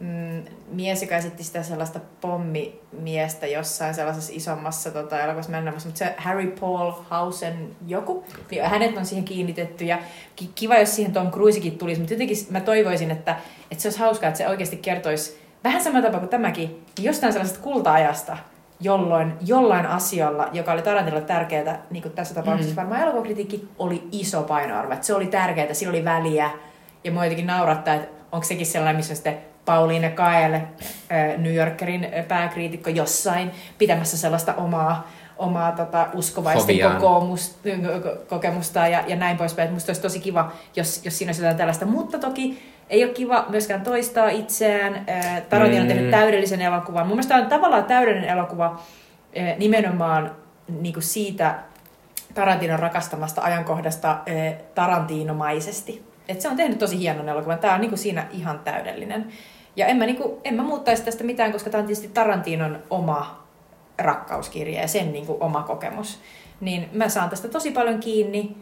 S1: mm, mies, joka esitti sitä sellaista pommimiestä jossain sellaisessa isommassa tota, elokuvassa mennämässä, mutta se Harry Paul Hausen joku, niin hänet on siihen kiinnitetty ja ki- kiva, jos siihen Tom Cruisekin tulisi, mutta jotenkin mä toivoisin, että, että se olisi hauskaa, että se oikeasti kertoisi vähän sama tapa kuin tämäkin, niin jostain sellaisesta kulta-ajasta, jolloin jollain asialla, joka oli Tarantinolle tärkeää, niin kuin tässä tapauksessa mm. varmaan elokuvakritiikki, oli iso painoarvo. Että se oli tärkeää, sillä oli väliä. Ja mua jotenkin naurattaa, että onko sekin sellainen, missä on sitten Pauline Kael, New Yorkerin pääkriitikko, jossain pitämässä sellaista omaa, omaa tota, uskovaisten kokoomus, kokemusta ja, ja näin poispäin. Musta olisi tosi kiva, jos, jos siinä olisi jotain tällaista. Mutta toki ei ole kiva myöskään toistaa itseään. Äh, Tarantino on
S2: Mm.
S1: tehnyt täydellisen elokuvan. Mun mielestä on tavallaan täydellinen elokuva nimenomaan niin kuin siitä Tarantinon rakastamasta ajankohdasta Tarantinomaisesti. Et se on tehnyt tosi hienon elokuvan. Tämä on niinku siinä ihan täydellinen. Ja en mä, niinku, en mä muuttaisi tästä mitään, koska tämä on tietysti Tarantinon oma rakkauskirja ja sen niinku oma kokemus. Niin mä saan tästä tosi paljon kiinni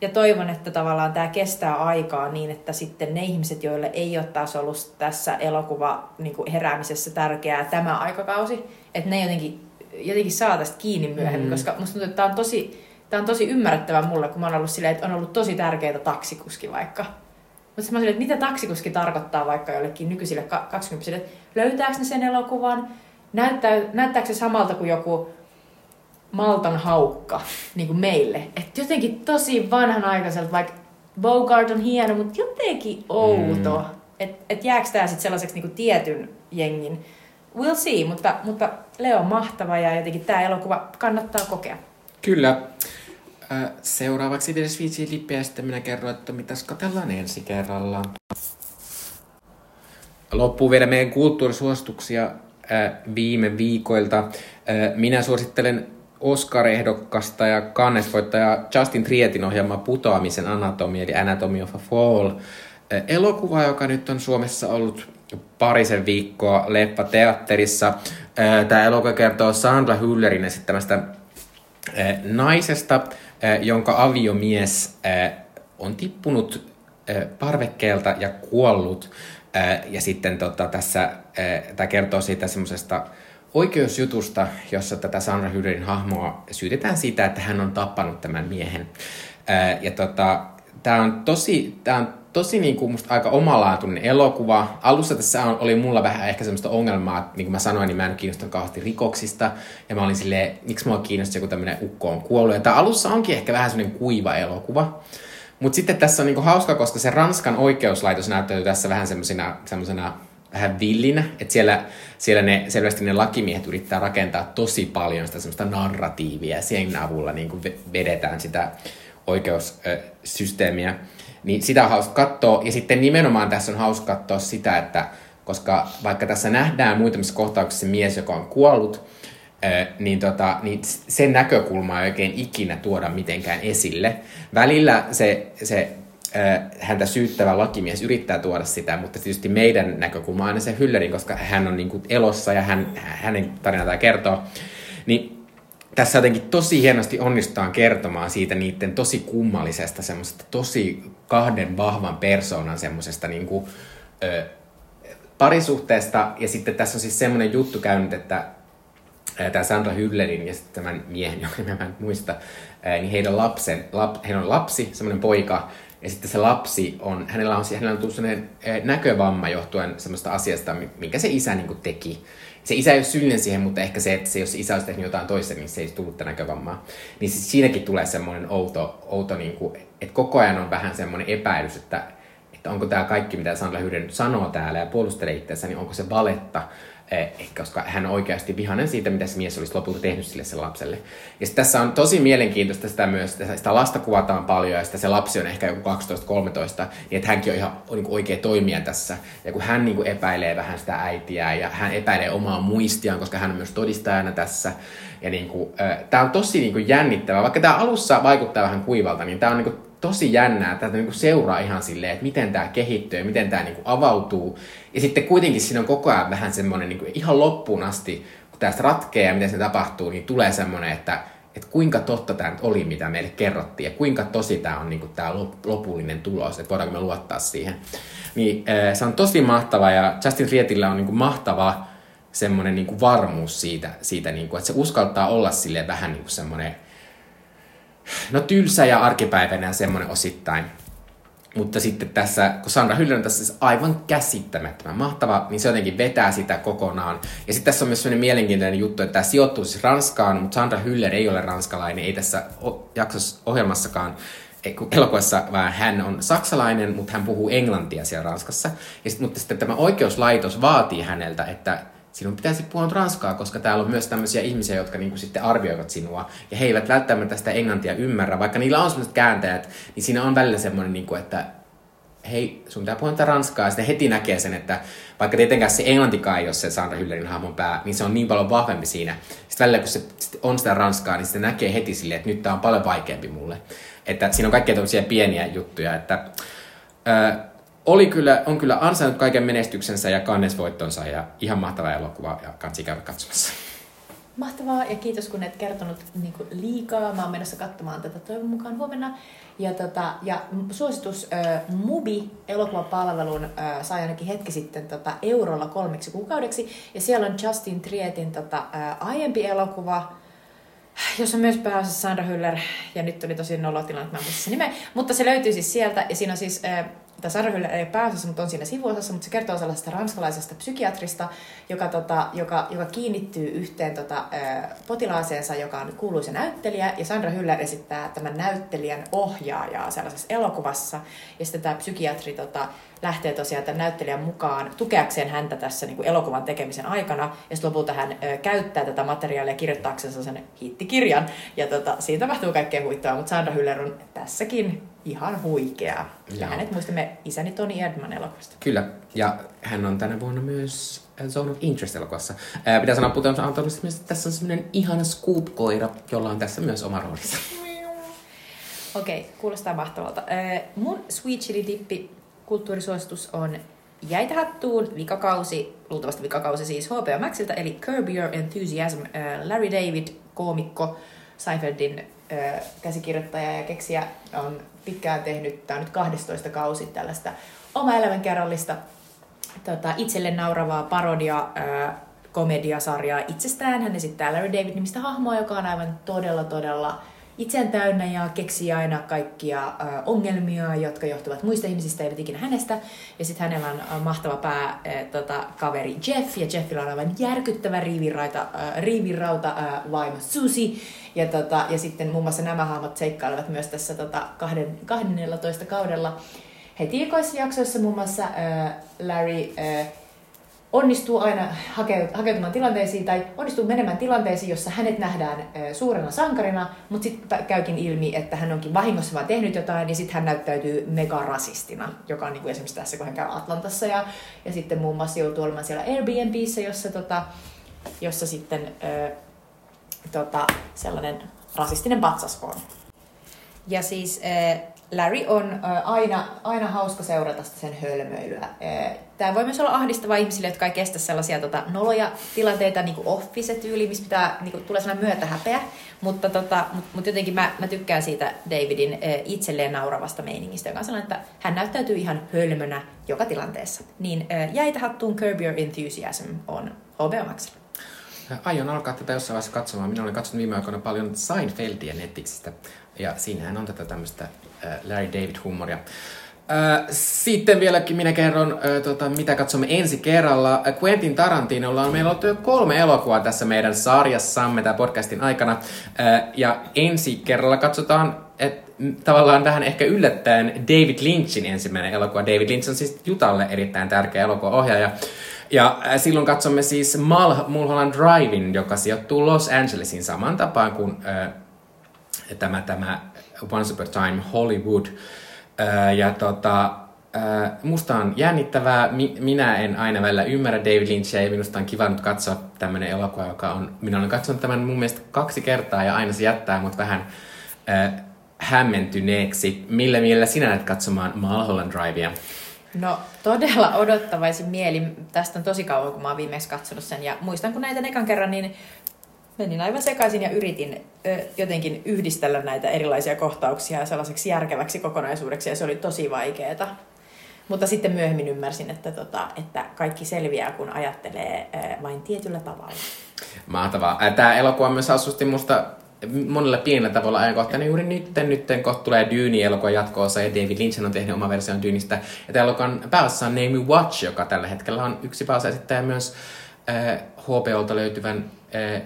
S1: ja toivon, että tavallaan tämä kestää aikaa niin, että sitten ne ihmiset, joille ei ole taas ollut tässä elokuva niinku heräämisessä tärkeää tämä aikakausi, että ne jotenkin, jotenkin saa tästä kiinni myöhemmin,
S2: Mm.
S1: koska musta tuntuu, että tämä on tosi, Tämä on tosi ymmärrettävä mulle, kun mä oon ollut silleen, että on ollut tosi tärkeää taksikuski vaikka. Mutta mä olin, että mitä taksikuski tarkoittaa vaikka jollekin nykyisille 20 että löytääkö ne sen elokuvan, näyttää, näyttääkö se samalta kuin joku Maltan haukka niin kuin meille. Että jotenkin tosi vanhanaikaiselta, vaikka Bogart on hieno, mutta jotenkin outo. Mm. Että et jääkö tämä sitten sellaiseksi niin kuin tietyn jengin. We'll see, mutta, mutta Leo on mahtava ja jotenkin tämä elokuva kannattaa kokea.
S2: Kyllä. Seuraavaksi vielä Sviitsi Lippiä ja sitten minä kerron, että mitäs katsellaan ensi kerralla. Loppuu vielä meidän kulttuurisuosituksia viime viikoilta. Minä suosittelen Oscar-ehdokasta ja kannesvoittaja Justin Trietin ohjelma Putoamisen anatomia, eli Anatomy of a Fall. Ö, Elokuva, joka nyt on Suomessa ollut parisen viikkoa Leppa teatterissa. Tämä elokuva kertoo Sandra Hüllerin esittämästä eh, naisesta, eh, jonka aviomies eh, on tippunut eh, parvekkeelta ja kuollut. Eh, ja sitten tota, tässä eh, tämä kertoo siitä semmoisesta oikeusjutusta, jossa tätä Sandra Hüllerin hahmoa syytetään siitä, että hän on tappanut tämän miehen. Eh, ja tota, tämä on tosi, tää on tosi niin kuin musta aika omalaatuinen elokuva. Alussa tässä oli mulla vähän ehkä semmoista ongelmaa, että niin kuin mä sanoin, niin mä en kiinnostunut kauheasti rikoksista. Ja mä olin silleen, miksi mua kiinnosti joku tämmöinen ukko on kuollut. Ja tää alussa onkin ehkä vähän semmoinen kuiva elokuva. Mutta sitten tässä on niinku hauska, koska se Ranskan oikeuslaitos näyttäytyy tässä vähän semmoisena vähän villinä, että siellä, siellä ne, selvästi ne lakimiehet yrittää rakentaa tosi paljon sitä semmoista narratiivia sen avulla niin kuin vedetään sitä oikeussysteemiä. Niin sitä on hauska katsoa. Ja sitten nimenomaan tässä on hauska katsoa sitä, että koska vaikka tässä nähdään muutamissa kohtauksissa mies, joka on kuollut, niin, tota, niin sen näkökulmaa ei oikein ikinä tuoda mitenkään esille. Välillä se, se häntä syyttävä lakimies yrittää tuoda sitä, mutta tietysti meidän näkökulma on aina se Hyllerin, koska hän on niin kuin elossa ja hän, hänen tarinaa kertoo. Niin tässä jotenkin tosi hienosti onnistutaan kertomaan siitä niiden tosi kummallisesta, semmoisesta tosi kahden vahvan persoonan semmoisesta niin kuin, ö, parisuhteesta. Ja sitten tässä on siis semmoinen juttu käynyt, että tämä Sandra Hyllerin ja sitten tämän miehen, jonka mä en muista, niin heidän lapsen, lap, heillä on lapsi, semmoinen poika, ja sitten se lapsi on, hänellä on, hänellä on tullut sellainen näkövamma johtuen semmoista asiasta, minkä se isä niin teki. Se isä ei ole syyllinen siihen, mutta ehkä se, että se, jos isä olisi tehnyt jotain toista, niin se ei tullut tätä näkövammaa. Niin siis siinäkin tulee semmoinen outo, outo niin kuin, että koko ajan on vähän semmoinen epäilys, että, että onko tämä kaikki, mitä Sandra Hyrden sanoo täällä ja puolustelee itseänsä, niin onko se valetta Eh, koska hän on oikeasti vihainen siitä, mitä se mies olisi lopulta tehnyt sille sen lapselle. Ja tässä on tosi mielenkiintoista sitä myös, että sitä lasta kuvataan paljon ja sitä se lapsi on ehkä joku 12-13, niin että hänkin on ihan niin kuin oikea toimija tässä. Ja kun hän niin kuin epäilee vähän sitä äitiä ja hän epäilee omaa muistiaan, koska hän on myös todistajana tässä. Ja niin kuin, äh, tämä on tosi niin kuin jännittävää. Vaikka tämä alussa vaikuttaa vähän kuivalta, niin tämä on niin kuin tosi jännää. Tätä niin seuraa ihan silleen, että miten tämä kehittyy ja miten tämä niin avautuu. Ja sitten kuitenkin siinä on koko ajan vähän semmoinen niin kuin ihan loppuun asti, kun tästä ratkeaa ja miten se tapahtuu, niin tulee semmoinen, että, että kuinka totta tämä oli, mitä meille kerrottiin, ja kuinka tosi tämä on niin tämä lopullinen tulos, että voidaanko me luottaa siihen. Niin se on tosi mahtava, ja Justin Rietillä on niin mahtava semmoinen niin varmuus siitä, siitä niin kuin, että se uskaltaa olla sille vähän niin kuin semmoinen no tylsä ja arkipäiväinen semmoinen osittain. Mutta sitten tässä, kun Sandra Hyllön on tässä siis aivan käsittämättömän mahtava, niin se jotenkin vetää sitä kokonaan. Ja sitten tässä on myös sellainen mielenkiintoinen juttu, että tämä sijoittuu siis Ranskaan, mutta Sandra Hyller ei ole ranskalainen, ei tässä jaksossa ohjelmassakaan elokuvassa, vaan hän on saksalainen, mutta hän puhuu englantia siellä Ranskassa. Ja sit, mutta sitten tämä oikeuslaitos vaatii häneltä, että sinun pitäisi puhua ranskaa, koska täällä on myös tämmöisiä ihmisiä, jotka niinku sitten arvioivat sinua, ja he eivät välttämättä sitä englantia ymmärrä, vaikka niillä on sellaiset kääntäjät, niin siinä on välillä semmoinen, niinku, että hei, sun pitää puhua ranskaa, ja sitten heti näkee sen, että vaikka tietenkään se englantikaan ei ole se Sandra Hüllerin hahmon pää, niin se on niin paljon vahvempi siinä. Sitten välillä, kun se on sitä ranskaa, niin se näkee heti silleen, että nyt tämä on paljon vaikeampi mulle. Että siinä on kaikkea tämmöisiä pieniä juttuja, että... Öö, oli kyllä, on kyllä ansainnut kaiken menestyksensä ja kannesvoittonsa ja ihan mahtava elokuva ja kansi käydä katsomassa.
S1: Mahtavaa ja kiitos kun et kertonut niin liikaa. Mä oon menossa katsomaan tätä toivon mukaan huomenna. Ja, tota, ja suositus äh, Mubi elokuvapalvelun äh, sai ainakin hetki sitten tota, eurolla kolmeksi kuukaudeksi. Ja siellä on Justin Trietin tota, äh, aiempi elokuva, jos on myös pääosassa Sandra Hüller, ja nyt oli tosi nolotilanne, että mä en muista nimeä, mutta se löytyy siis sieltä, ja siinä on siis äh, tai Sandra Hüller ei pääosassa, mutta on siinä sivuosassa, mutta se kertoo sellaisesta ranskalaisesta psykiatrista, joka, tota, joka, joka kiinnittyy yhteen tota, potilaaseensa, joka on kuuluisa näyttelijä, ja Sandra Hüller esittää tämän näyttelijän ohjaajaa sellaisessa elokuvassa, ja sitten tämä psykiatri tota, lähtee tosiaan tämän näyttelijän mukaan tukeakseen häntä tässä niin kuin elokuvan tekemisen aikana, ja sitten lopulta hän ö, käyttää tätä materiaalia kirjoittaakseen sen hittikirjan, ja tota, siitä tapahtuu kaikkea huittavaa, mutta Sandra Hüller on tässäkin ihan huikea. Ja hänet muistamme isäni Toni Erdman elokuvasta.
S2: Kyllä, ja hän on tänä vuonna myös Zone of Interest-elokuvassa. Ää, pitää sanoa Puton Antonista, että tässä on semmoinen ihana Scoop-koira, jolla on tässä myös oma roolinsa.
S1: Okei, okay, kuulostaa mahtavalta. mun Sweet Chili Dippi kulttuurisuositus on Jäitä hattuun, vikakausi, luultavasti vikakausi siis HBO Maxilta, eli Curb Your Enthusiasm, Larry David, koomikko, Seinfeldin käsikirjoittaja ja keksiä on pitkään tehnyt, tämä on nyt 12 kausi tällaista oma elämänkerrallista tota, itselle nauravaa parodia komediasarjaa itsestään. Hän esittää Larry David-nimistä hahmoa, joka on aivan todella, todella itseään täynnä ja keksii aina kaikkia ongelmia, jotka johtuvat muista ihmisistä, eivät ikinä hänestä. Ja sitten hänellä on mahtava pää tota, kaveri Jeff, ja Jeffillä on aivan järkyttävä riivirauta, riivirauta vaimo Susie. Ja, tota, ja sitten muun muassa nämä hahmot seikkailevat myös tässä tota, 12 kaudella heti ekoissa jaksoissa muun muassa Larry onnistuu aina hakeutumaan tilanteisiin tai onnistuu menemään tilanteisiin, jossa hänet nähdään suurena sankarina, mutta sitten käykin ilmi, että hän onkin vahingossa vaan tehnyt jotain, niin sitten hän näyttäytyy megarasistina, joka on niin kuin esimerkiksi tässä, kun hän käy Atlantassa ja, ja sitten muun muassa joutuu olemaan siellä Airbnbissä, jossa, tota, jossa sitten ö, tota, sellainen rasistinen patsas on. Ja siis Larry on aina, aina hauska seurata sen hölmöilyä. Tämä voi myös olla ahdistava ihmisille, jotka ei kestä sellaisia tota, noloja tilanteita, niin kuin office-tyyli, missä pitää, niin kuin, tulee sellainen myötähäpeä. Mutta tota, mut, mut jotenkin mä, mä tykkään siitä Davidin itselleen nauravasta meiningistä, joka on sellainen, että hän näyttäytyy ihan hölmönä joka tilanteessa. Niin jäitä hattuun Curb Your Enthusiasm on HBO Maxilla.
S2: Aion alkaa tätä jossain vaiheessa katsomaan. Minä olen katsonut viime aikoina paljon Seinfeldia Netflixistä. Ja siinähän on tätä tämmöistä Larry David-huumoria. Sitten vieläkin minä kerron, tota, mitä katsomme ensi kerralla. Quentin Tarantinolla on meillä ollut jo kolme elokuvaa tässä meidän sarjassamme tämän podcastin aikana. Ja ensi kerralla katsotaan, että tavallaan vähän ehkä yllättäen David Lynchin ensimmäinen elokuva. David Lynch on siis Jutalle erittäin tärkeä elokuvaohjaaja. Ja silloin katsomme siis Mal- Mulholland Drivein, joka sijoittuu Los Angelesin saman tapaan kuin äh, tämä, tämä Once Upon a Time Hollywood. Äh, ja tota, äh, musta on jännittävää. Mi- minä en aina välillä ymmärrä David Lynchia ja minusta on kiva nyt katsoa tämmöinen elokuva, joka on... Minä olen katsonut tämän mun mielestä kaksi kertaa ja aina se jättää mut vähän äh, hämmentyneeksi. Millä mielellä sinä näet katsomaan Mulholland Drivea?
S1: No todella odottavaisin mieli. Tästä on tosi kauan, kun mä oon viimeksi katsonut sen. Ja muistan, kun näitä ekan kerran, niin menin aivan sekaisin ja yritin ö, jotenkin yhdistellä näitä erilaisia kohtauksia sellaiseksi järkeväksi kokonaisuudeksi. Ja se oli tosi vaikeeta. Mutta sitten myöhemmin ymmärsin, että, tota, että kaikki selviää, kun ajattelee ö, vain tietyllä tavalla.
S2: Mahtavaa. Tämä elokuva myös asusti musta monella pienellä tavalla ajankohtainen juuri nyt. Nyt kohta tulee Dune-elokuva jatkoosa ja David Lynch on tehnyt oma version Dyneistä. Ja tämä elokuvan päässä on Name Watch, joka tällä hetkellä on yksi päässä esittää myös äh, HBOlta löytyvän äh,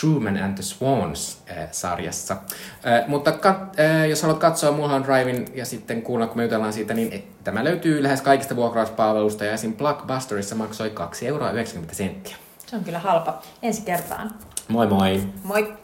S2: Truman and the Swans-sarjassa. Äh, äh, mutta kat, äh, jos haluat katsoa Mulholland Drivein ja sitten kuulla, kun me jutellaan siitä, niin et, tämä löytyy lähes kaikista vuokrauspalveluista ja esim. Blockbusterissa maksoi 2,90 euroa.
S1: Se on kyllä halpa. Ensi kertaan.
S2: Moi moi!
S1: Moi!